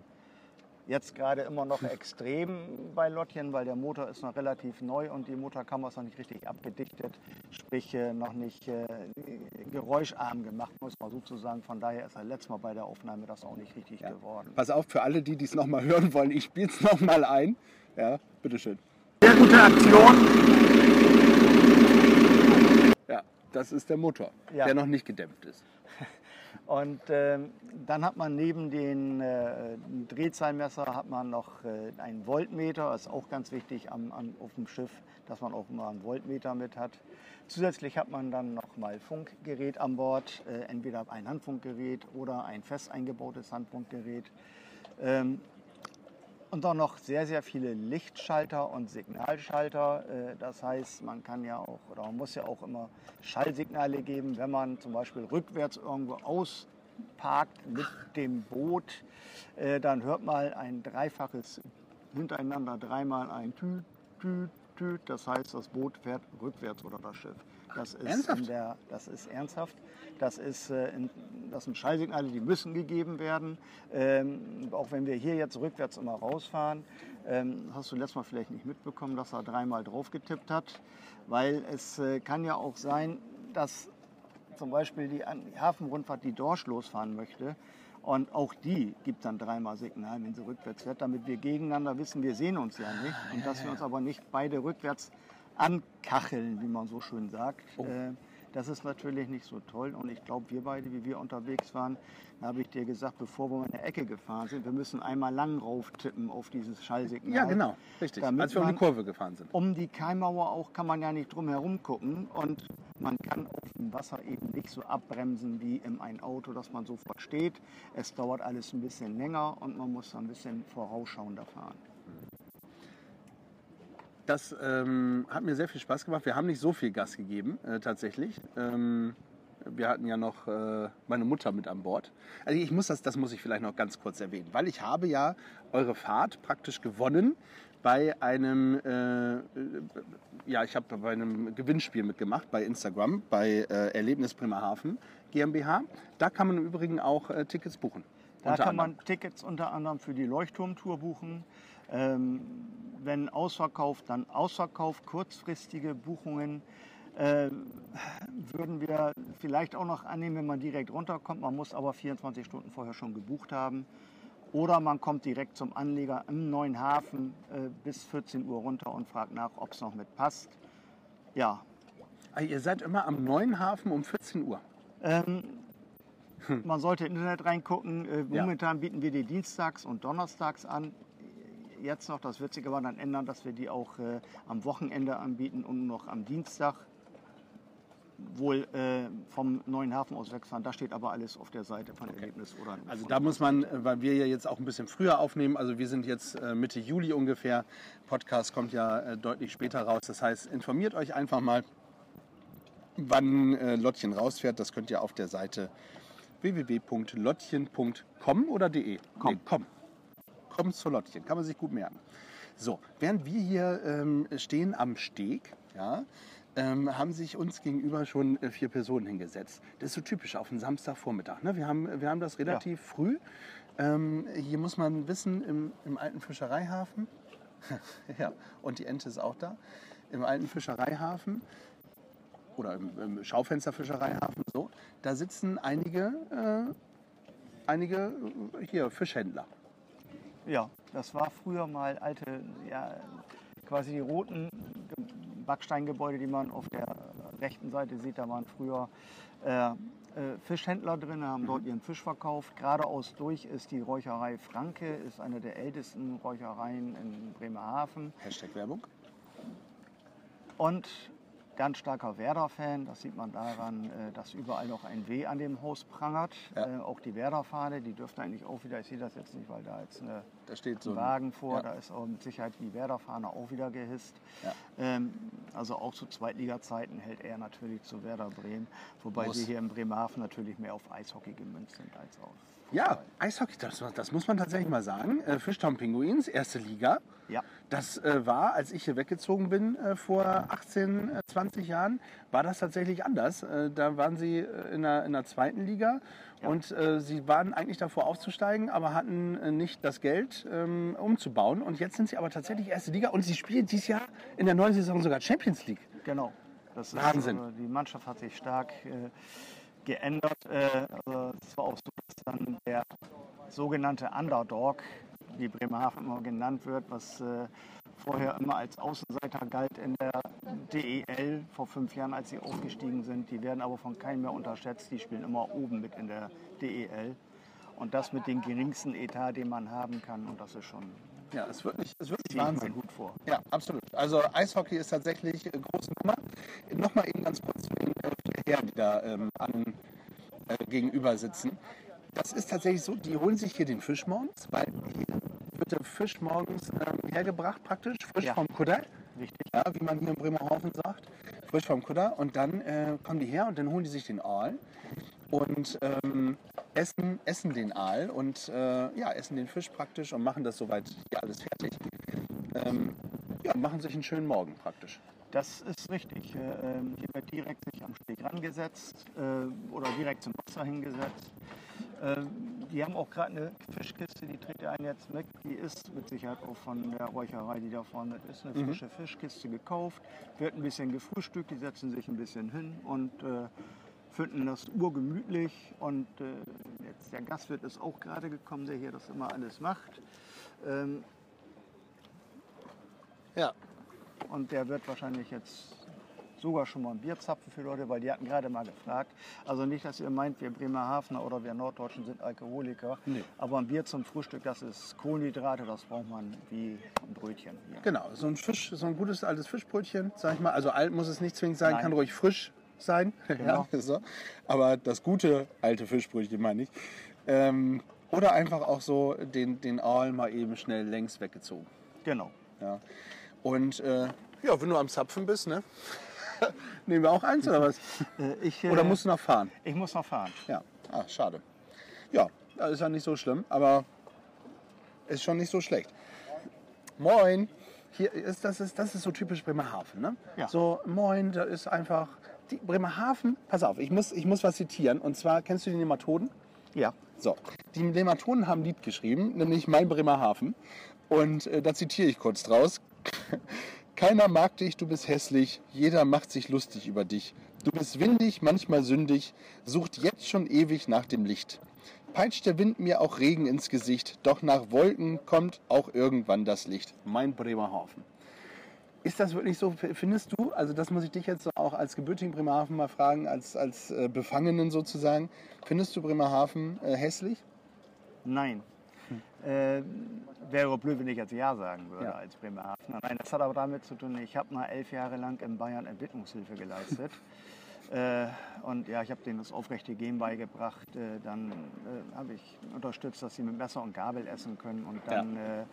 jetzt gerade immer noch extrem bei Lottchen, weil der Motor ist noch relativ neu und die Motorkammer ist noch nicht richtig abgedichtet, sprich äh, noch nicht äh, geräuscharm gemacht, muss man sozusagen. Von daher ist er letztes Mal bei der Aufnahme das auch nicht richtig Ja. geworden. Pass auf, für alle, die dies nochmal hören wollen, ich spiele es nochmal ein. Ja, bitteschön. Sehr gute Aktion. Ja, das ist der Motor, Ja. der noch nicht gedämpft ist. Und ähm, dann hat man neben den äh, Drehzahlmesser hat man noch äh, einen Voltmeter. Das ist auch ganz wichtig am, am, auf dem Schiff, dass man auch immer einen Voltmeter mit hat. Zusätzlich hat man dann noch mal Funkgerät an Bord, äh, entweder ein Handfunkgerät oder ein fest eingebautes Handfunkgerät. Ähm, und dann noch sehr, sehr viele Lichtschalter und Signalschalter. Äh, Das heißt, man kann ja auch oder man muss ja auch immer Schallsignale geben, wenn man zum Beispiel rückwärts irgendwo ausparkt mit dem Boot. äh, Dann hört mal ein dreifaches hintereinander dreimal ein Tüt, Tüt, Tüt. Das heißt, das Boot fährt rückwärts oder das Schiff. Das ist, Ernsthaft? der, das ist ernsthaft. Das, ist, äh, in, das sind Schallsignale, die müssen gegeben werden. Ähm, auch wenn wir hier jetzt rückwärts immer rausfahren, ähm, hast du letztes Mal vielleicht nicht mitbekommen, dass er dreimal drauf getippt hat. Weil es äh, kann ja auch sein, dass zum Beispiel die die Hafenrundfahrt die Dorsch losfahren möchte. Und auch die gibt dann dreimal Signal, wenn sie rückwärts fährt, damit wir gegeneinander wissen, wir sehen uns ja nicht. Und dass wir uns aber nicht beide rückwärts ankacheln, wie man so schön sagt. Äh, Das ist natürlich nicht so toll. Und ich glaube, wir beide, wie wir unterwegs waren, da habe ich dir gesagt, bevor wir in der Ecke gefahren sind, wir müssen einmal lang rauf tippen auf dieses Schallsignal. Ja, genau, richtig. Damit Als wir um die Kurve gefahren sind. um die Kaimauer auch kann man ja nicht drum herum gucken und man kann auf dem Wasser eben nicht so abbremsen wie in ein Auto, dass man sofort steht. Es dauert alles ein bisschen länger und man muss ein bisschen vorausschauender fahren. Das ähm, hat mir sehr viel Spaß gemacht. Wir haben nicht so viel Gas gegeben, äh, tatsächlich. Ähm, wir hatten ja noch äh, meine Mutter mit an Bord. Also ich muss das, das muss ich vielleicht noch ganz kurz erwähnen, weil ich habe ja eure Fahrt praktisch gewonnen bei einem, äh, ja, ich habe bei einem Gewinnspiel mitgemacht bei Instagram, bei äh, Erlebnis Bremerhaven GmbH. Da kann man im Übrigen auch äh, Tickets buchen. Da kann anderem. man Tickets unter anderem für die Leuchtturmtour buchen. Ähm, wenn ausverkauft, dann ausverkauft, kurzfristige Buchungen. Ähm, würden wir vielleicht auch noch annehmen, wenn man direkt runterkommt. Man muss aber 24 Stunden vorher schon gebucht haben. Oder man kommt direkt zum Anleger im neuen Hafen äh, bis 14 Uhr runter und fragt nach, ob es noch mit passt. Ja, Ah, Ihr seid immer am neuen Hafen um 14 Uhr. Ähm, man sollte im Internet reingucken. Äh, Ja. momentan bieten wir die dienstags und donnerstags an. Jetzt noch, das wird sich aber dann ändern, dass wir die auch äh, am Wochenende anbieten und noch am Dienstag wohl äh, vom neuen Hafen aus wegfahren. Da steht aber alles auf der Seite von Erlebnis oder Also da muss man, äh, weil wir ja jetzt auch ein bisschen früher aufnehmen, also wir sind jetzt äh, Mitte Juli ungefähr, Podcast kommt ja äh, deutlich später raus. Das heißt, informiert euch einfach mal, wann äh, Lottchen rausfährt. Das könnt ihr auf der Seite www.lottchen.com oder de. Com. Nee, com. Com zu Lottchen, kann man sich gut merken. So, während wir hier ähm, stehen am Steg, ja, ähm, haben sich uns gegenüber schon äh, vier Personen hingesetzt. Das ist so typisch auf einen Samstagvormittag. Ne? Wir, haben, wir haben das relativ früh. Ähm, hier muss man wissen, im, im alten Fischereihafen, ja, und die Ente ist auch da, im alten Fischereihafen oder im, im Schaufensterfischereihafen, so, da sitzen einige, äh, einige äh, hier Fischhändler. Ja, das war früher mal alte, ja, quasi die roten Ge- Backsteingebäude, die man auf der rechten Seite sieht. Da waren früher äh, äh, Fischhändler drin, haben dort ihren Fisch verkauft. Geradeaus durch ist die Räucherei Franke, ist eine der ältesten Räuchereien in Bremerhaven. Hashtag Werbung. Und ganz starker Werder-Fan, das sieht man daran, äh, dass überall noch ein W an dem Haus prangert. Ja. Äh, Auch die Werder-Fahne, die dürfte eigentlich auch wieder, ich sehe das jetzt nicht, weil da jetzt eine Da steht so ein Wagen vor, ja. da ist auch mit Sicherheit die Werder-Fahne auch wieder gehisst. Ja. Ähm, also auch zu Zweitliga-Zeiten hält er natürlich zu Werder Bremen, wobei Muss. wir hier in Bremerhaven natürlich mehr auf Eishockey gemünzt sind als auf. Ja, Eishockey, das, das muss man tatsächlich mal sagen. Äh, Fischtown Pinguins, erste Liga. Ja, Das äh, war, als ich hier weggezogen bin äh, vor 18, äh, 20 Jahren, war das tatsächlich anders. Äh, da waren sie äh, in, der, in der zweiten Liga Ja. und äh, sie waren eigentlich davor aufzusteigen, aber hatten äh, nicht das Geld ähm, umzubauen. Und jetzt sind sie aber tatsächlich erste Liga und sie spielen dieses Jahr in der neuen Saison sogar Champions League. genau. Das Wahnsinn. Ist, äh, die Mannschaft hat sich stark äh, geändert. Äh, also es war auch so, dass dann der sogenannte Underdog, wie Bremerhaven immer genannt wird, was äh, vorher immer als Außenseiter galt in der DEL vor fünf Jahren, als sie aufgestiegen sind. Die werden aber von keinem mehr unterschätzt. Die spielen immer oben mit in der DEL. Und das mit dem geringsten Etat, den man haben kann. Und das ist schon Ja, es wird nicht, es wird nicht Wahnsinn. gut vor. Ja, absolut. Also Eishockey ist tatsächlich eine große Nummer. Nochmal eben ganz kurz zu die da ähm, an, äh, gegenüber sitzen. Das ist tatsächlich so, die holen sich hier den Fisch morgens, weil hier wird der Fisch morgens ähm, hergebracht praktisch, frisch Ja. vom Kutter. Richtig. Ja, wie man hier in Bremerhaven sagt. Frisch vom Kutter. Und dann äh, kommen die her und dann holen die sich den Aal und ähm, essen, essen den Aal und äh, ja, essen den Fisch praktisch und machen das soweit hier alles fertig. Ähm, ja, machen sich einen schönen Morgen praktisch. Das ist richtig. Äh, ähm, Hier wird direkt sich am Steg rangesetzt äh, oder direkt zum Wasser hingesetzt. Äh, Die haben auch gerade eine Fischkiste, die trägt einen jetzt mit. Die ist mit Sicherheit auch von der Räucherei, die da vorne ist, eine frische Fischkiste gekauft. Wird ein bisschen gefrühstückt, die setzen sich ein bisschen hin und äh, finden das urgemütlich. Und jetzt der Gastwirt ist auch gerade gekommen, der hier das immer alles macht. Ähm, Ja. Und der wird wahrscheinlich jetzt sogar schon mal ein Bier zapfen für Leute, weil die hatten gerade mal gefragt. Also nicht, dass ihr meint, wir Bremerhavener oder wir Norddeutschen sind Alkoholiker. Nee. Aber ein Bier zum Frühstück, das ist Kohlenhydrate, das braucht man wie ein Brötchen. Ja. Genau, so ein Fisch, so ein gutes altes Fischbrötchen, sag ich mal. Also alt muss es nicht zwingend sein, Nein. kann ruhig frisch sein. Genau. ja, so. Aber das gute alte Fischbrötchen meine ich. Ähm, oder einfach auch so den, den Aal mal eben schnell längs weggezogen. Genau. Ja. Und äh, ja, wenn du am Zapfen bist, ne? Nehmen wir auch eins oder was? Äh, ich, äh, Oder musst du noch fahren? ich muss noch fahren. Ja, ah, schade. Ja, das ist ja nicht so schlimm, aber ist schon nicht so schlecht. Moin. Hier ist, das, ist, das ist so typisch Bremerhaven. Ne? Ja. So, moin, da ist einfach. Die Bremerhaven, pass auf, ich muss, ich muss was zitieren. Und zwar, kennst du die Nematoden? Ja. So, die Nematoden haben ein Lied geschrieben, nämlich Mein Bremerhaven. Und äh, da zitiere ich kurz draus. Keiner mag dich, du bist hässlich, jeder macht sich lustig über dich. Du bist windig, manchmal sündig, sucht jetzt schon ewig nach dem Licht. Peitscht der Wind mir auch Regen ins Gesicht, doch nach Wolken kommt auch irgendwann das Licht. Mein Bremerhaven. Ist das wirklich so, findest du, also das muss ich dich jetzt auch als gebürtigen Bremerhaven mal fragen, als, als äh, Befangenen sozusagen, findest du Bremerhaven äh, hässlich? Nein. Äh, wäre blöd, wenn ich jetzt Ja sagen würde Ja. als Bremerhavener. Nein, das hat aber damit zu tun, ich habe mal elf Jahre lang in Bayern Entwicklungshilfe geleistet. äh, und ja, ich habe denen das aufrechte Gehen beigebracht. Äh, dann äh, habe ich unterstützt, dass sie mit Messer und Gabel essen können. Und dann, äh,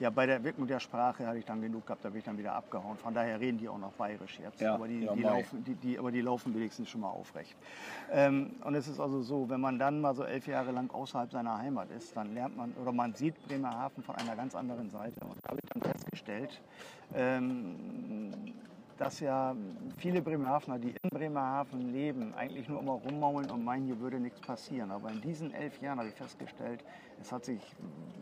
ja, bei der Entwicklung der Sprache hatte ich dann genug gehabt, da bin ich dann wieder abgehauen. Von daher reden die auch noch bayerisch jetzt. Ja, aber, die, ja, die laufen, die, die, aber die laufen wenigstens schon mal aufrecht. Ähm, und es ist also so, wenn man dann mal so elf Jahre lang außerhalb seiner Heimat ist, dann lernt man oder man sieht Bremerhaven von einer ganz anderen Seite. Und da habe ich dann festgestellt, ähm, dass ja viele Bremerhavener, die in Bremerhaven leben, eigentlich nur immer rummaulen und meinen, hier würde nichts passieren. Aber in diesen elf Jahren habe ich festgestellt, es hat sich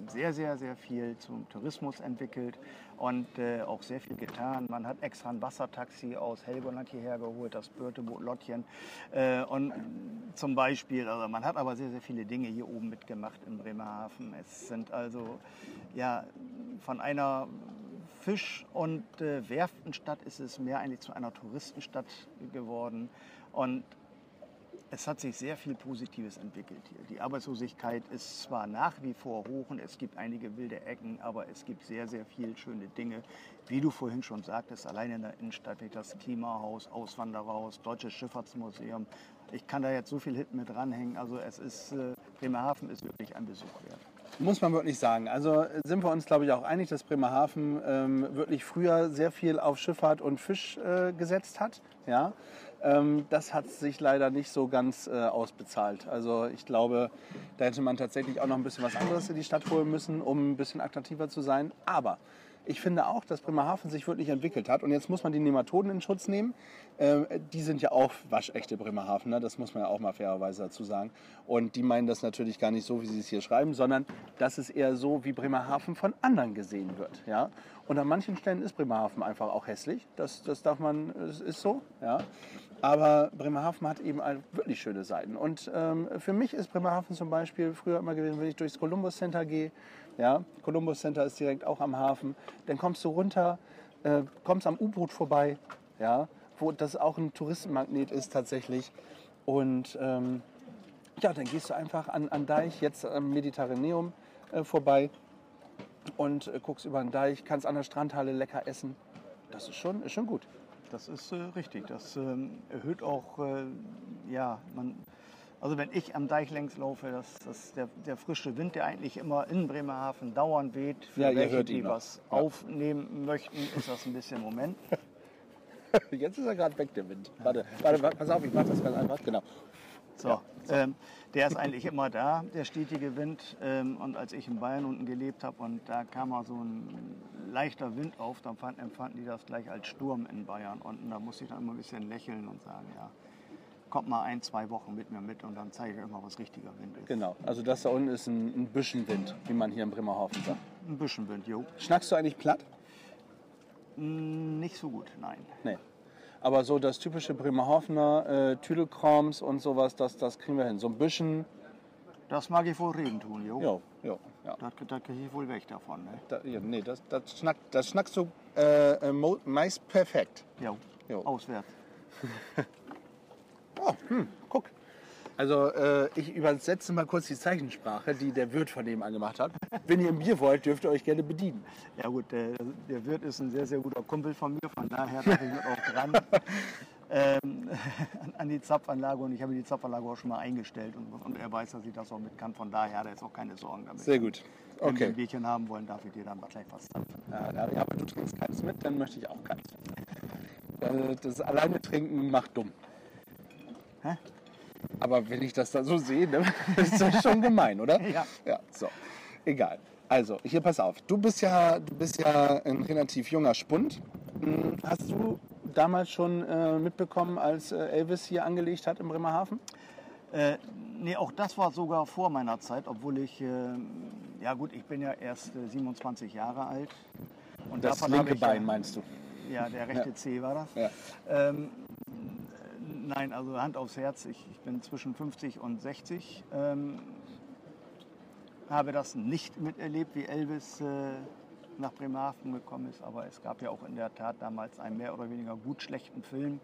sehr, sehr, sehr viel zum Tourismus entwickelt und äh, auch sehr viel getan. Man hat extra ein Wassertaxi aus Helgoland hierher geholt, das Börteboot Lottchen. Äh, und zum Beispiel, also man hat aber sehr, sehr viele Dinge hier oben mitgemacht in Bremerhaven. Es sind also ja von einer Fisch- und äh, Werftenstadt ist es mehr eigentlich zu einer Touristenstadt geworden. Und es hat sich sehr viel Positives entwickelt hier. Die Arbeitslosigkeit ist zwar nach wie vor hoch und es gibt einige wilde Ecken, aber es gibt sehr, sehr viele schöne Dinge. Wie du vorhin schon sagtest, allein in der Innenstadt das Klimahaus, Auswandererhaus, Deutsches Schifffahrtsmuseum. Ich kann da jetzt so viel hinten mit dranhängen. Also es ist, äh, Bremerhaven ist wirklich ein Besuch wert. Muss man wirklich sagen. Also sind wir uns, glaube ich, auch einig, dass Bremerhaven ähm, wirklich früher sehr viel auf Schifffahrt und Fisch äh, gesetzt hat. Ja? Ähm, das hat sich leider nicht so ganz äh, ausbezahlt. Also ich glaube, da hätte man tatsächlich auch noch ein bisschen was anderes in die Stadt holen müssen, um ein bisschen attraktiver zu sein. Aber ich finde auch, dass Bremerhaven sich wirklich entwickelt hat. Und jetzt muss man die Nematoden in Schutz nehmen. Ähm, die sind ja auch waschechte Bremerhavener, das muss man ja auch mal fairerweise dazu sagen. Und die meinen das natürlich gar nicht so, wie sie es hier schreiben, sondern dass es eher so, wie Bremerhaven von anderen gesehen wird. Ja? Und an manchen Stellen ist Bremerhaven einfach auch hässlich. Das, das darf man, es ist so. Ja? Aber Bremerhaven hat eben wirklich schöne Seiten. Und ähm, für mich ist Bremerhaven zum Beispiel früher immer gewesen, wenn ich durchs Columbus Center gehe. Ja, Columbus Center ist direkt auch am Hafen. Dann kommst du runter, äh, kommst am U-Boot vorbei, ja, wo das auch ein Touristenmagnet ist tatsächlich. Und ähm, ja, dann gehst du einfach an, an Deich, jetzt am Mediterraneum äh, vorbei und äh, guckst über den Deich, kannst an der Strandhalle lecker essen. Das ist schon, ist schon gut. Das ist äh, richtig. Das ähm, erhöht auch, äh, ja, man, also wenn ich am Deich längs laufe, das, das, der, der frische Wind, der eigentlich immer in Bremerhaven dauernd weht, für Ja, welche, die was Ja. aufnehmen möchten, ist das ein bisschen Moment. Jetzt ist er gerade weg, der Wind. Warte, warte, pass auf, ich mach das ganz einfach. Genau. So, Ähm, der ist eigentlich immer da, der stetige Wind. Ähm, und als ich in Bayern unten gelebt habe und da kam mal so ein leichter Wind auf, dann fand, empfanden die das gleich als Sturm in Bayern. Und da musste ich dann immer ein bisschen lächeln und sagen, ja, kommt mal ein, zwei Wochen mit mir mit und dann zeige ich euch mal, was richtiger Wind ist. Genau. Also das da unten ist ein, ein Büschenwind, wie man hier in Bremerhaven sagt. Ein bisschen Wind, jo. Schnackst du eigentlich platt? Mm, Nicht so gut, nein. Nee. Aber so das typische Bremerhavener äh, Tüdelkrams und sowas, das, das kriegen wir hin. So ein bisschen, Das mag ich wohl reden tun, jo. jo, jo, ja. Das, das kriege ich wohl weg davon, ne? Da, ja nee, das, das, schnackt, das schnackst du äh, äh, meist perfekt. Jo. Jo. Auswärts. Oh, hm, guck. Also äh, ich übersetze mal kurz die Zeichensprache, die der Wirt von dem angemacht hat. Wenn ihr ein Bier wollt, dürft ihr euch gerne bedienen. Ja gut, der, der Wirt ist ein sehr, sehr guter Kumpel von mir, von daher darf ich auch dran ähm, an- die Zapfanlage und ich habe die Zapfanlage auch schon mal eingestellt und, und er weiß, dass ich das auch mit kann, von daher hat er jetzt auch keine Sorgen damit. Sehr gut. Wenn wir Okay. ein Bierchen haben wollen, darf ich dir dann gleich was zapfen. Ja, aber du trinkst keins mit, dann möchte ich auch keins. Äh, Das alleine trinken macht dumm. Aber wenn ich das da so sehe, ne, ist das schon gemein, oder? Ja. Ja, so. Egal. Also, hier pass auf. Du bist ja, du bist ja ein relativ junger Spund. Hm, Hast du damals schon äh, mitbekommen, als äh, Elvis hier angelegt hat in Bremerhaven? Äh, nee, auch das war sogar vor meiner Zeit, obwohl ich, äh, ja gut, ich bin ja erst äh, 27 Jahre alt. Und Das linke Bein ja, meinst du? Ja, der rechte C war das. Ja. Ähm, nein, also Hand aufs Herz, ich, ich bin zwischen 50 und 60. Ähm, habe das nicht miterlebt, wie Elvis äh, nach Bremerhaven gekommen ist, aber es gab ja auch in der Tat damals einen mehr oder weniger gut schlechten Film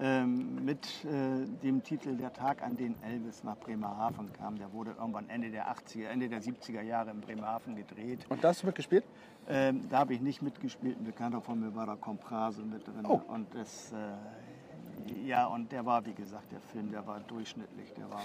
ähm, mit äh, dem Titel Der Tag, an den Elvis nach Bremerhaven kam. Der wurde irgendwann Ende der 80er, Ende der 70er Jahre in Bremerhaven gedreht. Und da hast du mitgespielt? Ähm, da habe ich nicht mitgespielt. Ein Bekannter von mir war da Komprase mit drin. Oh. Und das, äh, ja, und der war, wie gesagt, der Film, der war durchschnittlich. Der war,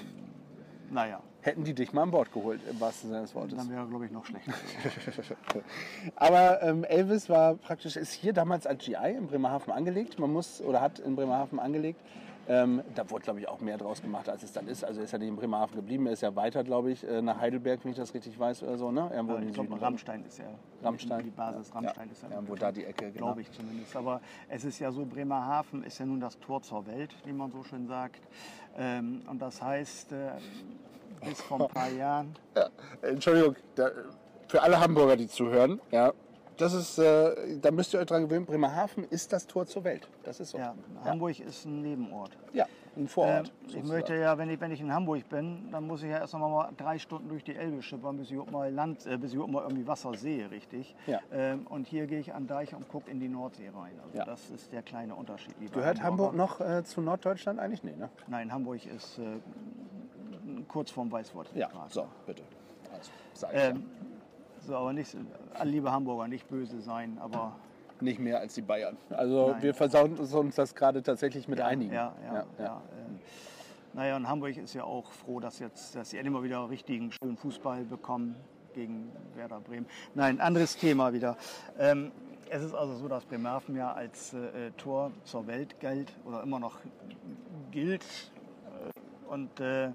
naja, Hätten die dich mal an Bord geholt, im wahrsten Sinne des Wortes. dann wäre glaube ich, noch schlechter. Aber ähm, Elvis war praktisch, ist hier damals als GI in Bremerhaven angelegt. Man muss oder hat in Bremerhaven angelegt. Ähm, da wurde, glaube ich, auch mehr draus gemacht, als es dann ist. Also er ist ja nicht in Bremerhaven geblieben, er ist ja weiter, glaube ich, äh, nach Heidelberg, wenn ich das richtig weiß oder so. Ne? Irgendwo in ich glaube. Rammstein ist ja Rammstein. die Basis. Rammstein ist ja Irgendwo da die Ecke, genau. glaube ich zumindest. Aber es ist ja so, Bremerhaven ist ja nun das Tor zur Welt, wie man so schön sagt. Ähm, und das heißt, äh, bis vor ein paar Jahren Ja, Entschuldigung, da, für alle Hamburger, die zuhören, ja, das ist, äh, da müsst ihr euch dran gewöhnen, Bremerhaven ist das Tor zur Welt. Das ist so. Ja, Hamburg ist ein Nebenort. Ja, ein Vorort. Ähm, ich möchte ja, wenn ich, wenn ich in Hamburg bin, dann muss ich ja erst noch mal drei Stunden durch die Elbe schippern, bis ich mal Land, äh, bis ich mal irgendwie Wasser sehe, richtig. Ja. Ähm, und hier gehe ich an Deich und gucke in die Nordsee rein. Also Ja. das ist der kleine Unterschied. Gehört Hamburg noch äh, zu Norddeutschland eigentlich? Nee, ne? Nein, Hamburg ist äh, kurz vorm Weißwort. Ja, so, bitte. Also, sag ich Ähm, so, aber nicht, alle liebe Hamburger, nicht böse sein, aber ja. Nicht mehr als die Bayern. Also Nein. wir versauen uns das gerade tatsächlich mit einigen. Ja, ja, ja. ähm, naja, und Hamburg ist ja auch froh, dass jetzt, dass sie endlich mal wieder richtigen schönen Fußball bekommen gegen Werder Bremen. Nein, anderes Thema wieder. Ähm, es ist also so, dass Bremerhaven ja als äh, Tor zur Welt gilt oder immer noch gilt. Äh, Und äh,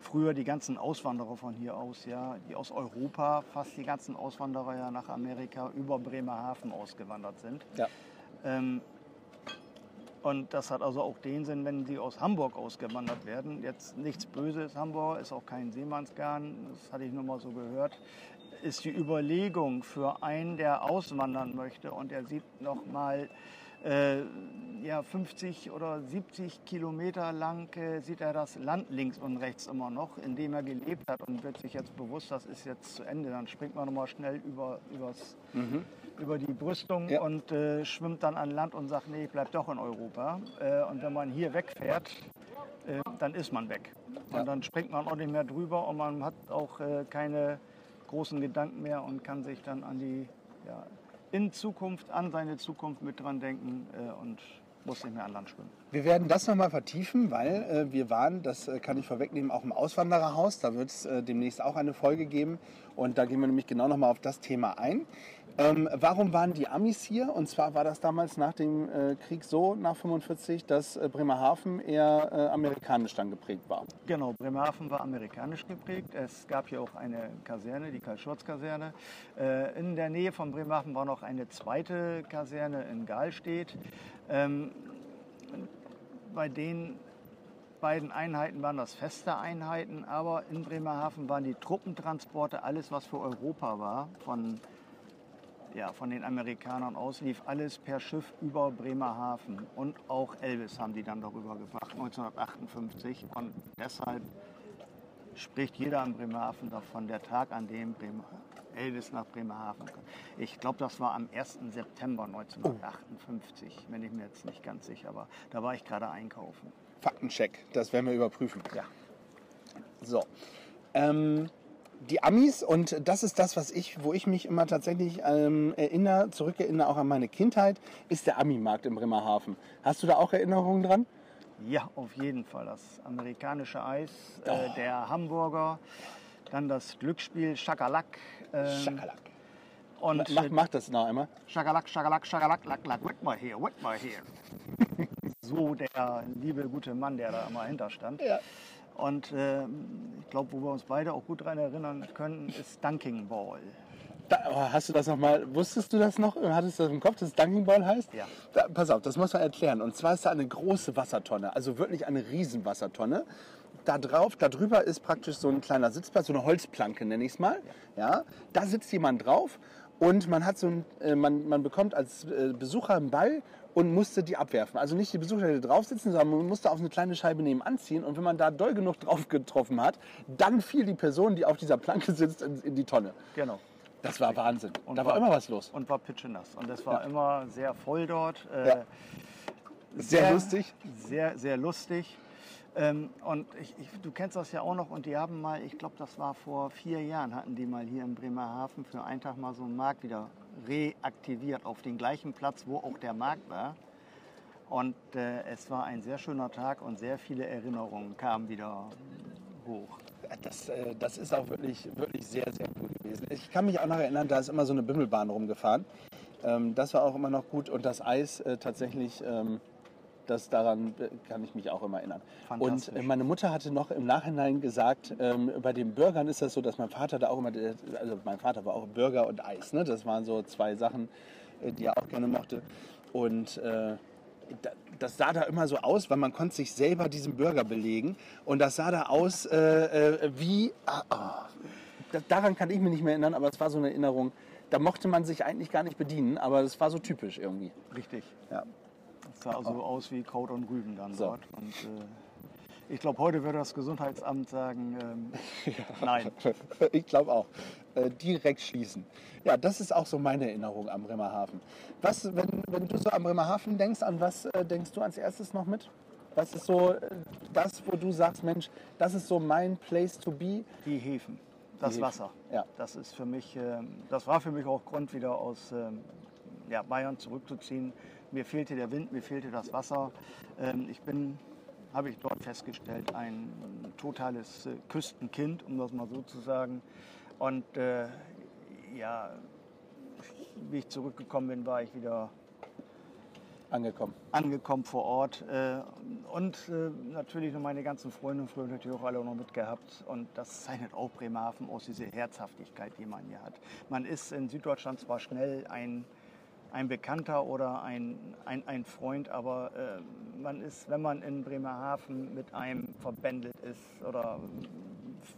früher die ganzen Auswanderer von hier aus, ja, die aus Europa, fast die ganzen Auswanderer ja nach Amerika über Bremerhaven ausgewandert sind. Ja. Ähm, und das hat also auch den Sinn, wenn sie aus Hamburg ausgewandert werden. Jetzt nichts Böses, Hamburg ist auch kein Seemannsgarn, das hatte ich nur mal so gehört. Ist die Überlegung für einen, der auswandern möchte und er sieht noch mal äh, ja, 50 oder 70 Kilometer lang äh, sieht er das Land links und rechts immer noch, in dem er gelebt hat und wird sich jetzt bewusst, das ist jetzt zu Ende. Dann springt man nochmal schnell über, übers, über die Brüstung Ja. und äh, schwimmt dann an Land und sagt, nee, ich bleib doch in Europa. Äh, und wenn man hier wegfährt, äh, dann ist man weg. Und Ja. dann springt man auch nicht mehr drüber und man hat auch äh, keine großen Gedanken mehr und kann sich dann an die, ja, in Zukunft, an seine Zukunft mit dran denken äh, und muss nicht mehr an Land schwimmen. Wir werden das nochmal vertiefen, weil äh, wir waren, das äh, kann ich vorwegnehmen, auch im Auswandererhaus. Da wird es äh, demnächst auch eine Folge geben. Und da gehen wir nämlich genau nochmal auf das Thema ein. Ähm, warum waren die Amis hier? Und zwar war das damals nach dem äh, Krieg so, nach 45, dass äh, Bremerhaven eher äh, amerikanisch dann geprägt war. Genau, Bremerhaven war amerikanisch geprägt. Es gab hier auch eine Kaserne, die Karl-Schurz-Kaserne. Äh, in der Nähe von Bremerhaven war noch eine zweite Kaserne in Gahlstedt. Ähm, bei den beiden Einheiten waren das feste Einheiten, aber in Bremerhaven waren die Truppentransporte, alles was für Europa war, von, ja, von den Amerikanern aus, lief alles per Schiff über Bremerhaven. Und auch Elvis haben die dann darüber gebracht, 1958. Und deshalb spricht jeder in Bremerhaven davon, der Tag, an dem Bremer, Elvis nach Bremerhaven kam. Ich glaube, das war am 1. September 1958, wenn ich mir jetzt nicht ganz sicher war. Da war ich gerade einkaufen. Faktencheck, das werden wir überprüfen. Ja. So. Ähm, die Amis, und das ist das, was ich, wo ich mich immer tatsächlich ähm, erinnere, zurückerinnere auch an meine Kindheit, ist der Ami-Markt in Bremerhaven. Hast du da auch Erinnerungen dran? Ja, auf jeden Fall. Das amerikanische Eis, Oh. äh, der Hamburger, dann das Glücksspiel Schakalak. Ähm, Schakalak. Und Mach, mach das noch einmal. Schakalak, Schakalak, Schakalak, lack, lack, wait mal hier, wait mal hier. so der liebe, gute Mann, der da immer hinter stand. Ja. Und ähm, ich glaube, wo wir uns beide auch gut daran erinnern können, ist Dunking Ball. Da, oh, hast du das noch mal, wusstest du das noch? Hattest du das im Kopf, dass es Dunking Ball heißt? Ja. Da, pass auf, das muss man erklären. Und zwar ist da eine große Wassertonne, also wirklich eine Riesenwassertonne. Da drauf, da drüber ist praktisch so ein kleiner Sitzplatz, so eine Holzplanke nenne ich es mal. Ja, da sitzt jemand drauf und man hat so ein, äh, man, man bekommt als äh, Besucher einen Ball und musste die abwerfen. Also nicht die Besucher, die drauf sitzen, sondern man musste auf eine kleine Scheibe nebenan ziehen und wenn man da doll genug drauf getroffen hat, dann fiel die Person, die auf dieser Planke sitzt, in, in die Tonne. Genau. Das war Wahnsinn. Und da war, immer was los. Und war pitschenass. Und es war Ja. immer sehr voll dort. Äh, Ja. Sehr lustig. Sehr, sehr lustig. Ähm, und ich, ich, du kennst das ja auch noch. Und die haben mal, ich glaube, das war vor vier Jahren, hatten die mal hier in Bremerhaven für einen Tag mal so einen Markt wieder reaktiviert auf den gleichen Platz, wo auch der Markt war. Und äh, es war ein sehr schöner Tag und sehr viele Erinnerungen kamen wieder hoch. Das, äh, das ist auch wirklich, wirklich sehr, sehr cool gewesen. Ich kann mich auch noch erinnern, da ist immer so eine Bimmelbahn rumgefahren. Ähm, das war auch immer noch gut und das Eis äh, tatsächlich, ähm, das daran äh, kann ich mich auch immer erinnern. Und äh, meine Mutter hatte noch im Nachhinein gesagt, ähm, bei den Burgern ist das so, dass mein Vater da auch immer, also mein Vater war auch Burger und Eis. Ne? Das waren so zwei Sachen, äh, die er auch gerne mochte. Und äh, da- das sah da immer so aus, weil man konnte sich selber diesen Burger belegen. Und das sah da aus äh, wie... Da- daran kann ich mich nicht mehr erinnern, aber es war so eine Erinnerung. Da mochte man sich eigentlich gar nicht bedienen, aber es war so typisch irgendwie. Richtig. Ja. Sah also aus wie Kraut und Rüben dann So. dort. Und, äh, ich glaube, heute würde das Gesundheitsamt sagen, ähm, nein. Ich glaube auch. Äh, direkt schließen. Ja, das ist auch so meine Erinnerung am Bremerhaven. Was, wenn, wenn du so am Bremerhaven denkst, an was äh, denkst du als erstes noch mit? Was ist so äh, das, wo du sagst, Mensch, das ist so mein Place to be? Die Häfen, das Häfen, Wasser. ja. Das ist für mich, ähm, das war für mich auch Grund, wieder aus ähm, ja, Bayern zurückzuziehen. Mir fehlte der Wind, mir fehlte das Wasser. Ähm, ich bin, habe ich dort festgestellt, ein totales äh, Küstenkind, um das mal so zu sagen. Und äh, ja, wie ich zurückgekommen bin, war ich wieder Angekommen. angekommen vor Ort äh, und äh, natürlich noch meine ganzen Freunde und Freunde natürlich auch alle noch mitgehabt und das zeichnet auch Bremerhaven aus, diese Herzhaftigkeit, die man hier hat. Man ist in Süddeutschland zwar schnell ein, ein Bekannter oder ein, ein, ein Freund, aber äh, man ist, wenn man in Bremerhaven mit einem verbändelt ist oder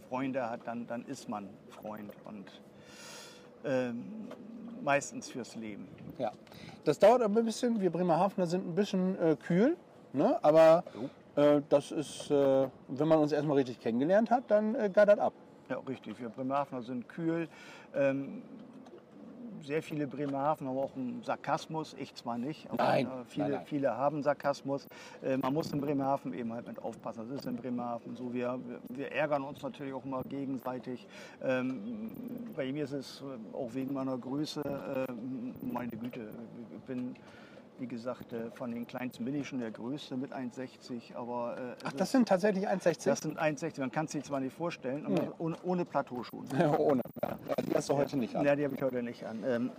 Freunde hat, dann, dann ist man Freund und ähm, meistens fürs Leben. Ja. Das dauert aber ein bisschen. Wir Bremerhavener sind ein bisschen äh, kühl, ne? aber äh, das ist, äh, wenn man uns erstmal richtig kennengelernt hat, dann äh, geht das ab. Ja, richtig. Wir Bremerhavener sind kühl. Ähm, sehr viele Bremerhaven haben auch einen Sarkasmus, ich zwar nicht, aber Nein, äh, viele, nein, nein. viele haben Sarkasmus. Äh, man muss in Bremerhaven eben halt mit aufpassen. Das ist in Bremerhaven so. Wir, wir, ärgern uns natürlich auch immer gegenseitig. Ähm, bei mir ist es äh, auch wegen meiner Größe, äh, meine Güte, ich bin wie gesagt, äh, von den kleinsten bin ich schon der größte mit 1,60, aber äh, Ach, ist- das sind tatsächlich 1,60? das sind 1,60, man kann es sich zwar nicht vorstellen, Nee. ohne, ohne Plateauschuhe. Ohne. Ja, die hast du heute nicht an. Ja, die habe ich heute nicht an. Ähm,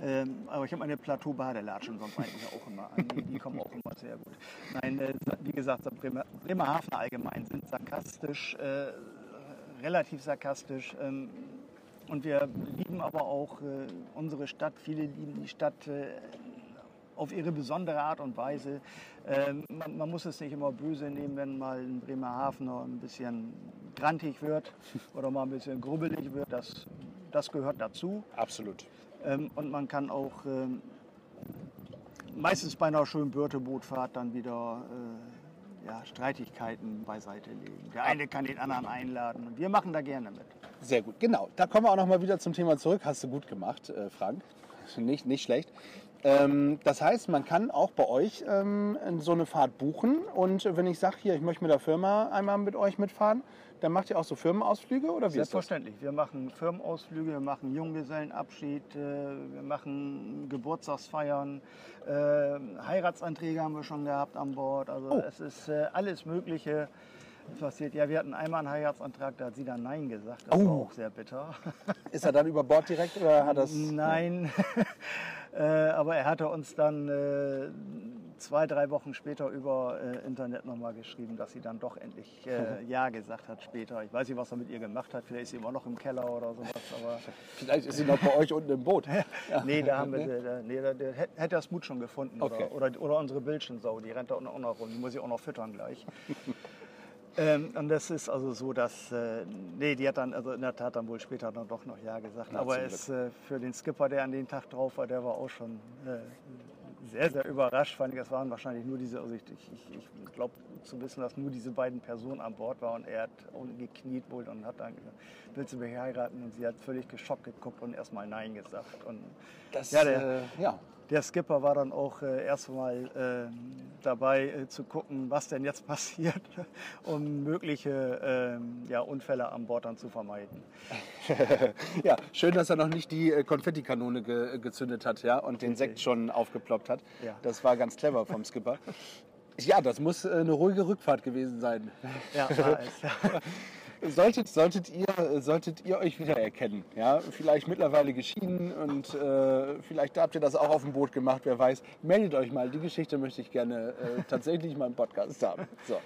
ähm, aber ich habe meine Plateau-Badelatschen sonst eigentlich auch immer an. Die, die kommen auch immer sehr gut. Nein, äh, wie gesagt, Bremer, Bremerhaven allgemein sind sarkastisch, äh, relativ sarkastisch. Ähm, und wir lieben aber auch äh, unsere Stadt. Viele lieben die Stadt äh, auf ihre besondere Art und Weise. Ähm, man, man muss es nicht immer böse nehmen, wenn mal ein Bremerhavener ein bisschen grantig wird oder mal ein bisschen grubbelig wird. Das, das gehört dazu. Absolut. Ähm, und man kann auch ähm, meistens bei einer schönen Börtebootfahrt dann wieder äh, ja, Streitigkeiten beiseite legen. Der eine kann den anderen einladen und wir machen da gerne mit. Sehr gut, genau. Da kommen wir auch noch mal wieder zum Thema zurück. Hast du gut gemacht, äh, Frank. Nicht, nicht schlecht. Ähm, das heißt, man kann auch bei euch ähm, so eine Fahrt buchen. Und wenn ich sage, hier, ich möchte mit der Firma einmal mit euch mitfahren, dann macht ihr auch so Firmenausflüge oder wie ist das? Selbstverständlich. Wir machen Firmenausflüge, wir machen Junggesellenabschied, äh, wir machen Geburtstagsfeiern, äh, Heiratsanträge haben wir schon gehabt an Bord. Also Oh. es ist äh, alles Mögliche passiert. Ja, wir hatten einmal einen Heiratsantrag, da hat sie dann Nein gesagt. Das war Oh. auch sehr bitter. Ist er dann über Bord direkt oder hat das? Nein, äh, aber er hatte uns dann äh, zwei, drei Wochen später über äh, Internet nochmal geschrieben, dass sie dann doch endlich äh, Ja gesagt hat später. Ich weiß nicht, was er mit ihr gemacht hat. Vielleicht ist sie immer noch im Keller oder sowas. Aber Vielleicht ist sie noch bei euch unten im Boot. nee, da haben wir, da, nee, da, da hätte das Mut schon gefunden. Okay. Oder, oder, oder unsere Bildschensau, die rennt da auch noch rum. Die muss ich auch noch füttern gleich. Ähm, und das ist also so, dass, äh, nee, die hat dann also in der Tat dann wohl später dann doch noch Ja gesagt. Na, Aber es, äh, für den Skipper, der an den Tag drauf war, der war auch schon äh, sehr, sehr überrascht. Fand ich, es waren wahrscheinlich nur diese, also ich, ich, ich glaube zu wissen, dass nur diese beiden Personen an Bord waren. Und er hat unten gekniet wohl und hat dann gesagt, willst du mich heiraten? Und sie hat völlig geschockt geguckt und erstmal Nein gesagt. Und Das, Ja, der- äh, ja. Der Skipper war dann auch äh, erstmal äh, dabei äh, zu gucken, was denn jetzt passiert, um mögliche ähm, ja, Unfälle an Bord dann zu vermeiden. ja, schön, dass er noch nicht die äh, Konfettikanone ge gezündet hat, ja, und den Sekt schon aufgeploppt hat. Ja. Das war ganz clever vom Skipper. Ja, das muss äh, eine ruhige Rückfahrt gewesen sein. Ja, war es, ja. Solltet, solltet, ihr, solltet ihr euch wiedererkennen, ja, vielleicht mittlerweile geschieden und äh, vielleicht habt ihr das auch auf dem Boot gemacht, wer weiß, meldet euch mal, die Geschichte möchte ich gerne äh, tatsächlich mal im Podcast haben. So.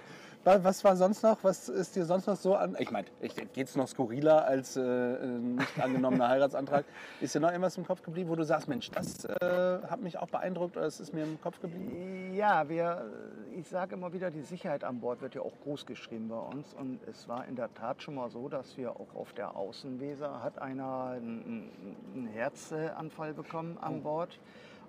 Wa- Was war sonst noch, was ist dir sonst noch so an, ich meine, geht es noch skurriler als äh, ein nicht angenommener Heiratsantrag, ist dir noch irgendwas im Kopf geblieben, wo du sagst, Mensch, das äh, hat mich auch beeindruckt oder es ist mir im Kopf geblieben? Ja, wir, ich sage immer wieder, die Sicherheit an Bord wird ja auch groß geschrieben bei uns. Und es war in der Tat schon mal so, dass wir auch auf der Außenweser hat einer einen, einen Herzanfall bekommen an Bord.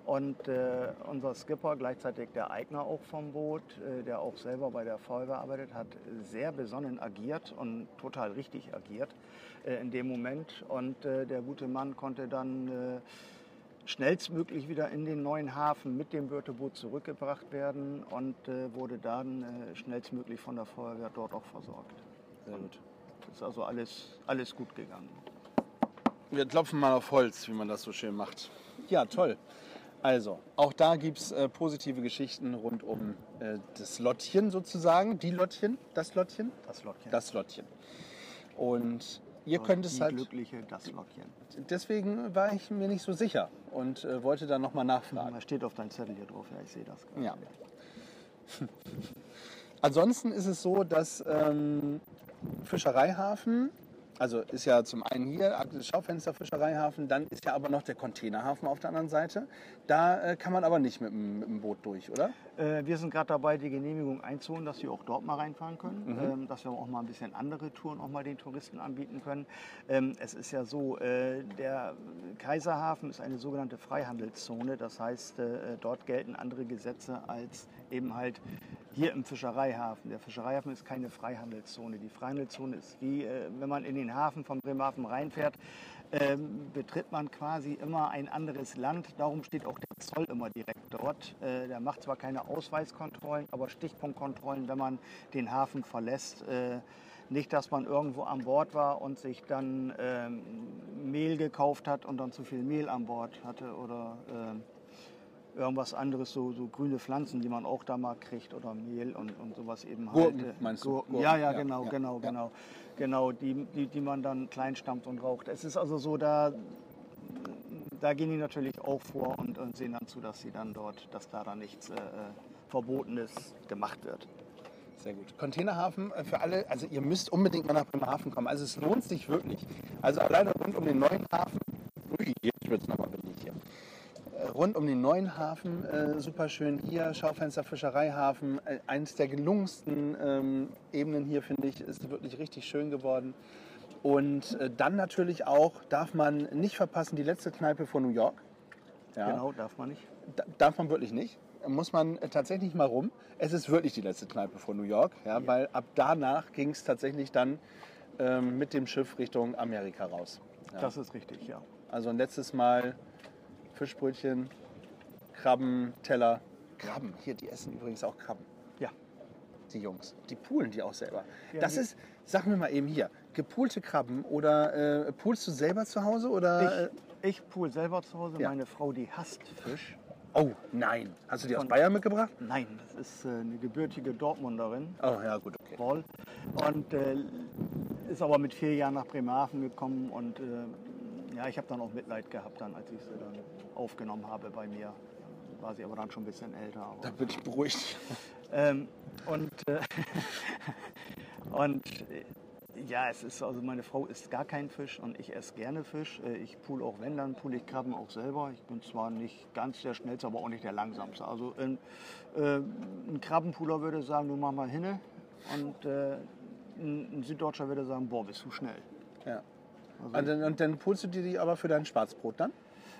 Und äh, unser Skipper, gleichzeitig der Eigner auch vom Boot, äh, der auch selber bei der Feuerwehr arbeitet, hat sehr besonnen agiert und total richtig agiert äh, in dem Moment. Und äh, der gute Mann konnte dann äh, schnellstmöglich wieder in den neuen Hafen mit dem Börteboot zurückgebracht werden und äh, wurde dann schnellstmöglich von der Feuerwehr dort auch versorgt. Gut. Das ist also alles, alles gut gegangen. Wir klopfen mal auf Holz, wie man das so schön macht. Ja, toll. Also, auch da gibt es äh, positive Geschichten rund um äh, das Lottchen sozusagen. Die Lottchen, das Lottchen, Das Lottchen. das Lottchen. Und ihr könnt es halt. Glückliche, das Lottchen. Deswegen war ich mir nicht so sicher und äh, wollte da nochmal nachfragen. Da steht auf deinem Zettel hier drauf, ja, ich sehe das gerade. Ja. Ansonsten ist es so, dass ähm, Fischereihafen, also ist ja zum einen hier das Schaufenster Fischereihafen, dann ist ja aber noch der Containerhafen auf der anderen Seite. Da äh, kann man aber nicht mit, mit dem Boot durch, oder? Äh, wir sind gerade dabei, die Genehmigung einzuholen, dass sie auch dort mal reinfahren können, ähm, dass wir auch mal ein bisschen andere Touren auch mal den Touristen anbieten können. Ähm, es ist ja so, äh, der Kaiserhafen ist eine sogenannte Freihandelszone, das heißt, äh, dort gelten andere Gesetze als eben halt hier im Fischereihafen. Der Fischereihafen ist keine Freihandelszone. Die Freihandelszone ist wie, äh, wenn man in den Hafen von Bremerhaven reinfährt, ähm, betritt man quasi immer ein anderes Land. Darum steht auch der Zoll immer direkt dort. Äh, der macht zwar keine Ausweiskontrollen, aber Stichpunktkontrollen, wenn man den Hafen verlässt. Äh, nicht, dass man irgendwo an Bord war und sich dann ähm, Mehl gekauft hat und dann zu viel Mehl an Bord hatte oder ähm, irgendwas anderes, so, so grüne Pflanzen, die man auch da mal kriegt oder Mehl und, und sowas eben Gurken, halt. äh, meinst du? Gurken. Gurken, Ja, ja, genau, ja, genau, ja. genau. Genau, die, die, die man dann klein stammt und raucht. Es ist also so, da, da gehen die natürlich auch vor und, und sehen dann zu, dass sie dann dort, dass da dann nichts äh, äh, Verbotenes gemacht wird. Sehr gut. Containerhafen äh, für alle, also ihr müsst unbedingt mal nach Bremerhaven kommen. Also es lohnt sich wirklich. Also alleine rund um den neuen Hafen, ui, jetzt wird es nochmal windig hier. Äh, Rund um den neuen Hafen, äh, super schön hier, Schaufenster Fischereihafen, äh, eines der gelungensten ähm, Ebenen hier, finde ich, ist wirklich richtig schön geworden. Und äh, dann natürlich auch, darf man nicht verpassen, die letzte Kneipe von New York. Ja. Genau, darf man nicht. Da- darf man wirklich nicht. Muss man äh, tatsächlich mal rum. Es ist wirklich die letzte Kneipe von New York, ja, weil ab danach ging es tatsächlich dann ähm, mit dem Schiff Richtung Amerika raus. Ja. Das ist richtig, ja. Also ein letztes Mal Fischbrötchen, Krabben, Teller. Krabben, hier, die essen übrigens auch Krabben, Ja, die Jungs. Die poolen die auch selber. Ja, das ist, sag mir mal eben hier, gepoolte Krabben oder äh, poolst du selber zu Hause oder? äh, ich, ich pool selber zu Hause. Ja. Meine Frau, die hasst Fisch. oh nein, hast du die aus Bayern mitgebracht? Nein, das ist äh, eine gebürtige Dortmunderin. Oh ja, gut, okay. Paul. Und äh, ist aber mit vier Jahren nach Bremerhaven gekommen und äh, ja, ich habe dann auch Mitleid gehabt, dann, als ich sie dann aufgenommen habe bei mir. War sie aber dann schon ein bisschen älter. Aber, Da bin ich beruhigt. ähm, und äh, und äh, ja, es ist also meine Frau isst gar keinen Fisch und ich esse gerne Fisch. Äh, Ich pool auch wenn, dann pool ich Krabben auch selber. Ich bin zwar nicht ganz der schnellste, aber auch nicht der langsamste. Also ein, äh, ein Krabbenpooler würde sagen, du mach mal hinne und äh, ein, ein Süddeutscher würde sagen, boah, bist du schnell. Ja. Also Und dann, und dann pulst du dir die aber für dein Schwarzbrot dann?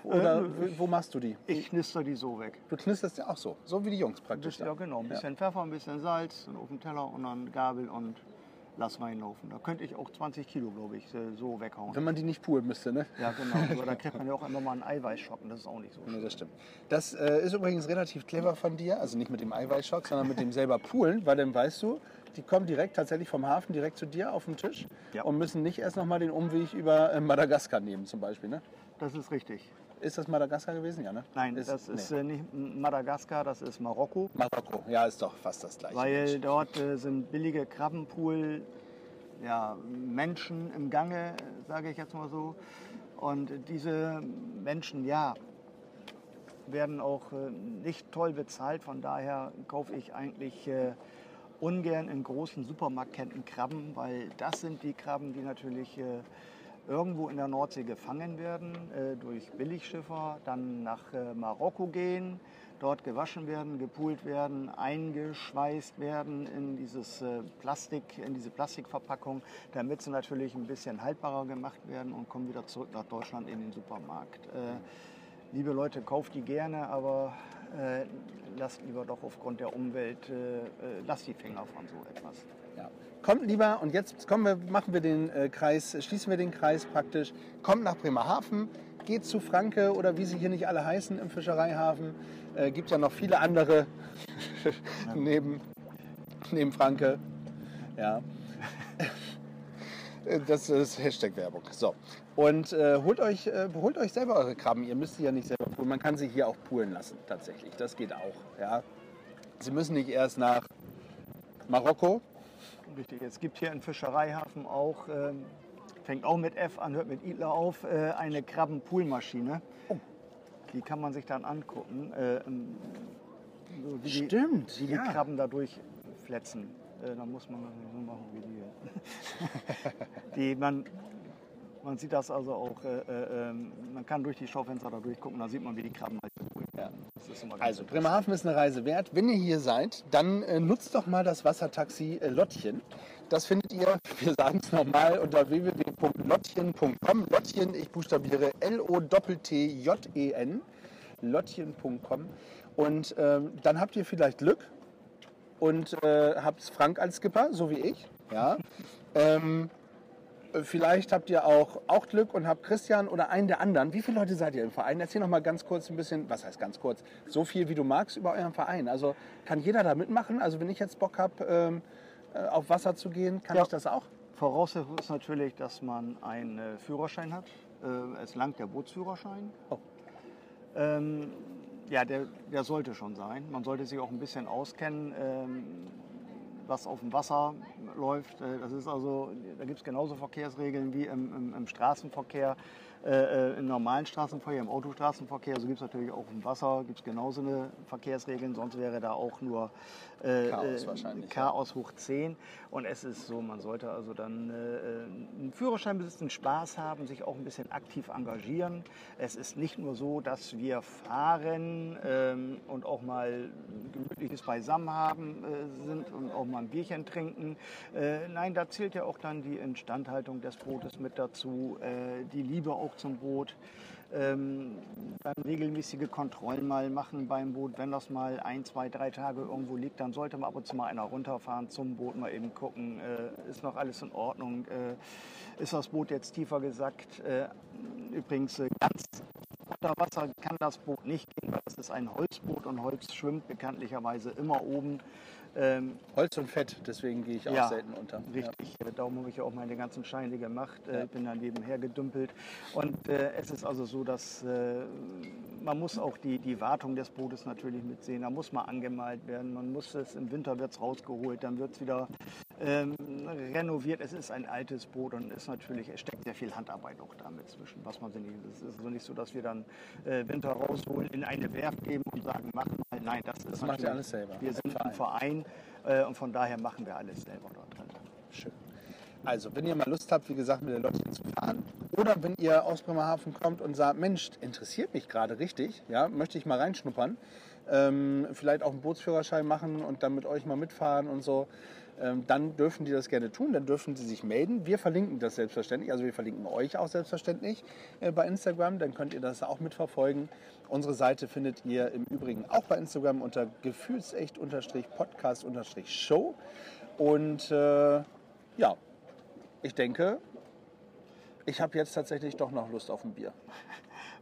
Oder Äh, wo- machst du die? ich knister die so weg. Du knisterst ja auch so, so wie die Jungs praktisch. bisschen, ja, genau. Ein bisschen Pfeffer, ein bisschen Salz und auf den Teller und dann Gabel und lass reinlaufen. Da könnte ich auch 20 Kilo, glaube ich, äh, so weghauen. Wenn man die nicht poolen müsste, ne? Ja, genau. Aber da kriegt man ja auch immer mal einen Eiweißschock und das ist auch nicht so schön. das stimmt. Das äh, ist übrigens relativ clever von dir, also nicht mit dem Eiweißschock, sondern mit dem selber Poolen, weil dann weißt du, die kommen direkt tatsächlich vom Hafen direkt zu dir auf den Tisch Ja. und müssen nicht erst nochmal den Umweg über äh, Madagaskar nehmen zum Beispiel. Ne? Das ist richtig. Ist das Madagaskar gewesen? Ja, ne? Nein, das ist nee. äh, nicht Madagaskar, das ist Marokko. Marokko. Ja, ist doch fast das gleiche. Weil Mensch. dort äh, sind billige Krabbenpool, ja, Menschen im Gange, sage ich jetzt mal so. Und diese Menschen, ja, werden auch äh, nicht toll bezahlt. Von daher kaufe ich eigentlich äh, ungern in großen Supermarktketten Krabben, weil das sind die Krabben, die natürlich äh, irgendwo in der Nordsee gefangen werden äh, durch Billigschiffer, dann nach äh, Marokko gehen, dort gewaschen werden, gepult werden, eingeschweißt werden in dieses äh, Plastik, in diese Plastikverpackung, damit sie natürlich ein bisschen haltbarer gemacht werden und kommen wieder zurück nach Deutschland in den Supermarkt. Äh, liebe Leute, kauft die gerne, aber äh, lasst lieber doch aufgrund der Umwelt, äh, lasst die Finger von so etwas. Ja. Kommt lieber, und jetzt kommen wir, machen wir den äh, Kreis, schließen wir den Kreis praktisch. Kommt nach Bremerhaven, geht zu Franke oder wie sie hier nicht alle heißen im Fischereihafen. Äh, gibt ja noch viele andere neben, neben Franke. Ja. Äh, Das ist Hashtag-Werbung. So. Und äh, holt, euch, äh, holt euch selber eure Krabben. Ihr müsst sie ja nicht selber poolen. Man kann sie hier auch poolen lassen, tatsächlich. Das geht auch. Ja. Sie müssen nicht erst nach Marokko, Richtig, es gibt hier in Fischereihafen auch, ähm, fängt auch mit F an, hört mit Idler auf, äh, eine Krabbenpoolmaschine. Die kann man sich dann angucken, äh, ähm, so wie, die, Stimmt, wie die ja. Krabben dadurch fletzen. Äh, dann muss man das so machen wie die. die man, man sieht das also auch, äh, äh, ähm, man kann durch die Schaufenster da durchgucken, da sieht man, wie die Krabben halt immer ganz Also, Bremerhaven ist eine Reise wert. Wenn ihr hier seid, dann äh, nutzt doch mal das Wassertaxi äh, Lottchen. Das findet ihr, wir sagen es nochmal, unter www.lottchen.com. Lottchen, ich buchstabiere L-O-T-T-J-E-N. Lottchen.com. Und ähm, dann habt ihr vielleicht Glück und äh, habt Frank als Skipper, so wie ich. Ja. ähm, Vielleicht habt ihr auch, auch Glück und habt Christian oder einen der anderen. Wie viele Leute seid ihr im Verein? Erzähl noch mal ganz kurz ein bisschen, was heißt ganz kurz, so viel wie du magst über euren Verein. Also kann jeder da mitmachen? Also wenn ich jetzt Bock habe, ähm, äh, auf Wasser zu gehen, kann Ja. ich das auch? Voraussetzung ist natürlich, dass man einen äh, Führerschein hat. Äh, es langt der Bootsführerschein. Oh. Ähm, ja, der, der sollte schon sein. Man sollte sich auch ein bisschen auskennen, ähm, was auf dem Wasser läuft. Äh, Das ist also, da gibt es genauso Verkehrsregeln wie im, im, im Straßenverkehr. Äh, äh, Im normalen Straßenverkehr, im Autostraßenverkehr, so gibt es natürlich auch im Wasser, gibt es genauso eine Verkehrsregeln, sonst wäre da auch nur äh, Chaos äh, wahrscheinlich. Chaos hoch 10. Und es ist so, man sollte also dann äh, einen Führerschein besitzen, Spaß haben, sich auch ein bisschen aktiv engagieren. Es ist nicht nur so, dass wir fahren ähm, und auch mal gemütliches Beisammen haben äh, sind und auch mal ein Bierchen trinken. Äh, nein, da zählt ja auch dann die Instandhaltung des Bootes mit dazu, äh, die Liebe auch zum Boot. Ähm, dann regelmäßige Kontrollen mal machen beim Boot. Wenn das mal ein, zwei, drei Tage irgendwo liegt, dann sollte man ab und zu mal einer runterfahren zum Boot, mal eben gucken, äh, ist noch alles in Ordnung, äh, ist das Boot jetzt tiefer gesackt. Äh, übrigens, äh, ganz unter Wasser kann das Boot nicht gehen, weil das ist ein Holzboot und Holz schwimmt bekanntlicherweise immer oben. Ähm, Holz und Fett, deswegen gehe ich auch Ja, selten unter. Richtig, äh, darum habe ich ja auch meine ganzen Scheine gemacht. Äh, Ja. Ich bin dann nebenher gedümpelt. Und äh, es ist also so, dass äh, man muss auch die, die Wartung des Bootes natürlich mitsehen. Da muss mal angemalt werden. Man muss es, im Winter wird es rausgeholt, dann wird es wieder ähm, renoviert. Es ist ein altes Boot und ist natürlich, es steckt sehr viel Handarbeit auch damit zwischen, was man nicht. Es ist also nicht so, dass wir dann äh, Winter rausholen, in eine Werft geben und sagen, mach mal. Nein, das ist Das macht ihr alles selber, Wir sind ein Verein äh, und von daher machen wir alles selber dort drin. Schön. Also, wenn ihr mal Lust habt, wie gesagt, mit der Lottchen zu fahren, oder wenn ihr aus Bremerhaven kommt und sagt, Mensch, interessiert mich gerade richtig, ja, möchte ich mal reinschnuppern, ähm, vielleicht auch einen Bootsführerschein machen und dann mit euch mal mitfahren und so, ähm, dann dürfen die das gerne tun, dann dürfen sie sich melden. Wir verlinken das selbstverständlich, also wir verlinken euch auch selbstverständlich äh, bei Instagram, dann könnt ihr das auch mitverfolgen. Unsere Seite findet ihr im Übrigen auch bei Instagram unter gefühlsecht-podcast-show. Und äh, ja, ich denke, ich habe jetzt tatsächlich doch noch Lust auf ein Bier.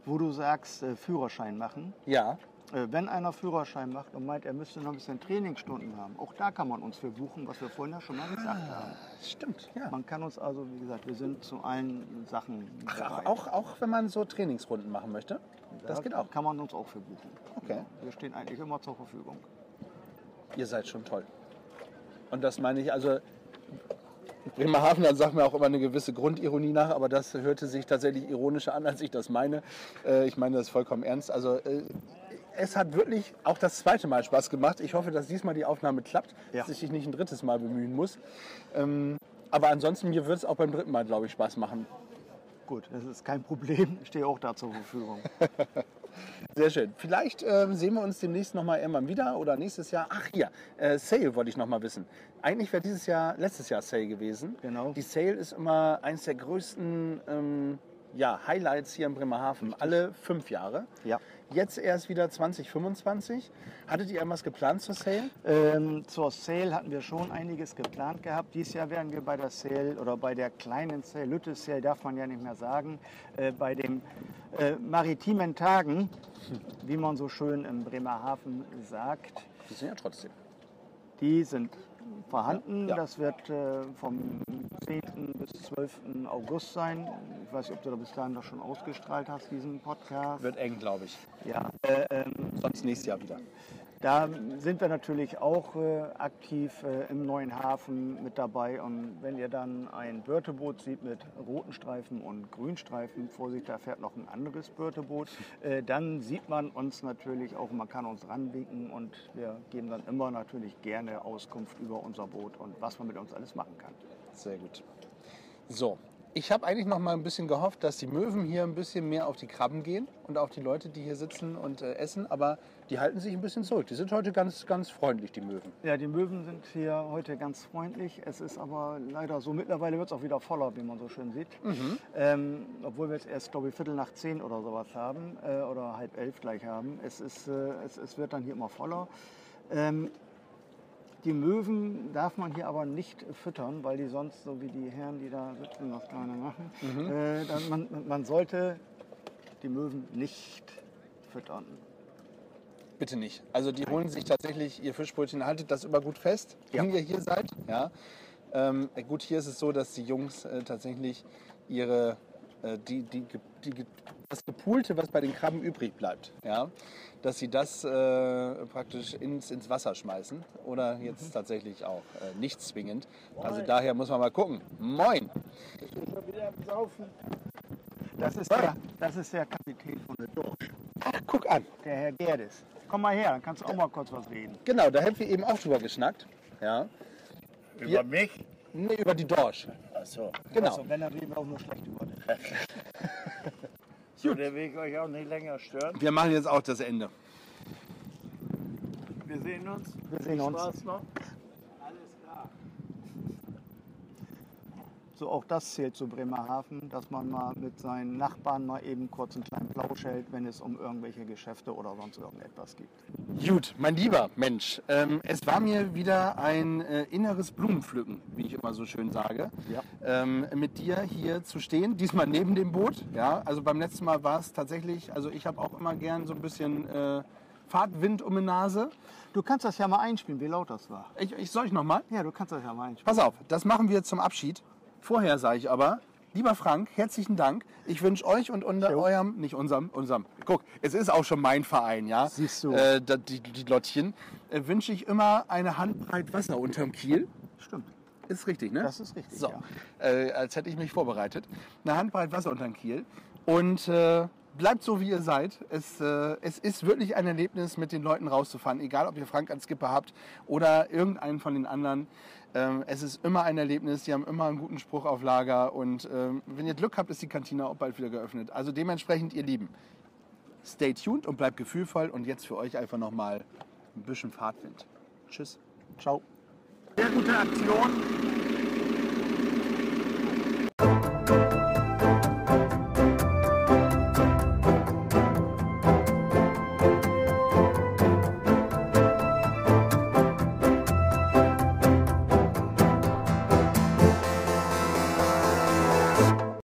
Wo du sagst, äh, Führerschein machen. Ja, wenn einer Führerschein macht und meint, er müsste noch ein bisschen Trainingsstunden haben, auch da kann man uns für buchen, was wir vorhin ja schon mal gesagt haben. stimmt. Ja. Man kann uns also, wie gesagt, wir sind zu allen Sachen Ach, auch, auch wenn man so Trainingsrunden machen möchte. Das Da geht auch. Kann man uns auch für buchen. Okay. Wir stehen eigentlich immer zur Verfügung. Ihr seid schon toll. Und das meine ich, also Bremerhaven, dann sagt mir auch immer eine gewisse Grundironie nach, aber das hörte sich tatsächlich ironischer an, als ich das meine. Äh, ich meine das vollkommen ernst. Also äh, es hat wirklich auch das zweite Mal Spaß gemacht. Ich hoffe, dass diesmal die Aufnahme klappt, Ja. dass ich mich nicht ein drittes Mal bemühen muss. Ähm, aber ansonsten, mir wird es auch beim dritten Mal, glaube ich, Spaß machen. Gut, das ist kein Problem. Ich stehe auch da zur Verfügung. Sehr schön. Vielleicht ähm, sehen wir uns demnächst nochmal irgendwann wieder oder nächstes Jahr. Ach hier, äh, Sale wollte ich nochmal wissen. Eigentlich wäre dieses Jahr, letztes Jahr Sale gewesen. Genau. Die Sale ist immer eines der größten ähm, ja, Highlights hier in Bremerhaven. Alle fünf Jahre. Ja. Jetzt erst wieder 2025. Hattet ihr irgendwas geplant zur Sale? Ähm, zur Sale hatten wir schon einiges geplant gehabt. Dieses Jahr werden wir bei der Sale oder bei der kleinen Sale, Lütte Sale darf man ja nicht mehr sagen, äh, bei den äh, maritimen Tagen, wie man so schön im Bremerhaven sagt, Die sind ja trotzdem. die sind vorhanden. Ja. Das wird äh, vom 10. bis 12. August sein. Ich weiß nicht, ob du da bis dahin das schon ausgestrahlt hast, diesen Podcast. Wird eng, glaube ich. Ja, äh, ähm, Sonst nächstes Jahr wieder. Da sind wir natürlich auch äh, aktiv äh, im neuen Hafen mit dabei. Und wenn ihr dann ein Börteboot seht mit roten Streifen und grünen Streifen, Vorsicht, da fährt noch ein anderes Börteboot, äh, dann sieht man uns natürlich auch, man kann uns ranwinken und wir geben dann immer natürlich gerne Auskunft über unser Boot und was man mit uns alles machen kann. Sehr gut. So, Ich habe eigentlich noch mal ein bisschen gehofft, dass die Möwen hier ein bisschen mehr auf die Krabben gehen und auf die Leute, die hier sitzen und äh, essen. Aber die halten sich ein bisschen zurück. Die sind heute ganz, ganz freundlich, die Möwen. Ja, die Möwen sind hier heute ganz freundlich. Es ist aber leider so, mittlerweile wird es auch wieder voller, wie man so schön sieht. Ähm, obwohl wir jetzt erst, glaube ich, Viertel nach zehn oder sowas haben äh, oder halb elf gleich haben. Es, ist, äh, es, es wird dann hier immer voller. Ähm, die Möwen darf man hier aber nicht füttern, weil die sonst, so wie die Herren, die da sitzen, das gerne machen, äh, dann, man, man sollte die Möwen nicht füttern. Bitte nicht. Also die holen sich tatsächlich ihr Fischbrötchen. Haltet das immer gut fest, Ja. wenn ihr hier seid. Ja. Ähm, gut, hier ist es so, dass die Jungs äh, tatsächlich ihre äh, die, die, die, ge- das Gepulte, was bei den Krabben übrig bleibt, ja, dass sie das äh, praktisch ins, ins Wasser schmeißen oder jetzt tatsächlich auch äh, nicht zwingend. Also daher muss man mal gucken. Moin! Das ist der, das ist der Kapitän von der Dorsch, Guck an. der Herr Gerdes. Komm mal her, dann kannst du auch mal kurz was reden. Genau, da haben wir eben auch drüber geschnackt. Ja. Über Ja. mich? Nee, über die Dorsch. Achso. Genau. Also, wenn, dann reden wir auch nur schlecht über dich. So, der will ich euch auch nicht länger stören. Wir machen jetzt auch das Ende. Wir sehen uns. Wir sehen uns. Spaß noch. Alles klar. So, auch das zählt zu Bremerhaven, dass man mal mit seinen Nachbarn mal eben kurz einen kleinen Plausch hält, wenn es um irgendwelche Geschäfte oder sonst irgendetwas geht. Gut, mein lieber Mensch, ähm, es war mir wieder ein äh, inneres Blumenpflücken, wie ich immer so schön sage, Ja. ähm, mit dir hier zu stehen, diesmal neben dem Boot. Ja, also beim letzten Mal war es tatsächlich, also ich habe auch immer gern so ein bisschen äh, Fahrtwind um die Nase. Du kannst das ja mal einspielen, wie laut das war. Ich, ich soll ich noch mal? Ja, du kannst das ja mal einspielen. Pass auf, das machen wir zum Abschied. Vorher sage ich aber, lieber Frank, herzlichen Dank. Ich wünsche euch und unter eurem, nicht unserem, unserem, guck, es ist auch schon mein Verein, ja. Siehst du. Äh, die, die Lottchen, äh, wünsche ich immer eine Handbreit Wasser unterm Kiel. Stimmt. Ist richtig, ne? Das ist richtig, So, ja. äh, als hätte ich mich vorbereitet. Eine Handbreit Wasser unterm Kiel. Und äh, bleibt so, wie ihr seid. Es, äh, es ist wirklich ein Erlebnis, mit den Leuten rauszufahren. Egal, ob ihr Frank als Skipper habt oder irgendeinen von den anderen. Ähm, es ist immer ein Erlebnis. Die haben immer einen guten Spruch auf Lager. Und ähm, wenn ihr Glück habt, ist die Kantine auch bald wieder geöffnet. Also dementsprechend, ihr Lieben, stay tuned und bleibt gefühlvoll. Und jetzt für euch einfach nochmal ein bisschen Fahrtwind. Tschüss. Ciao. Sehr gute Aktion.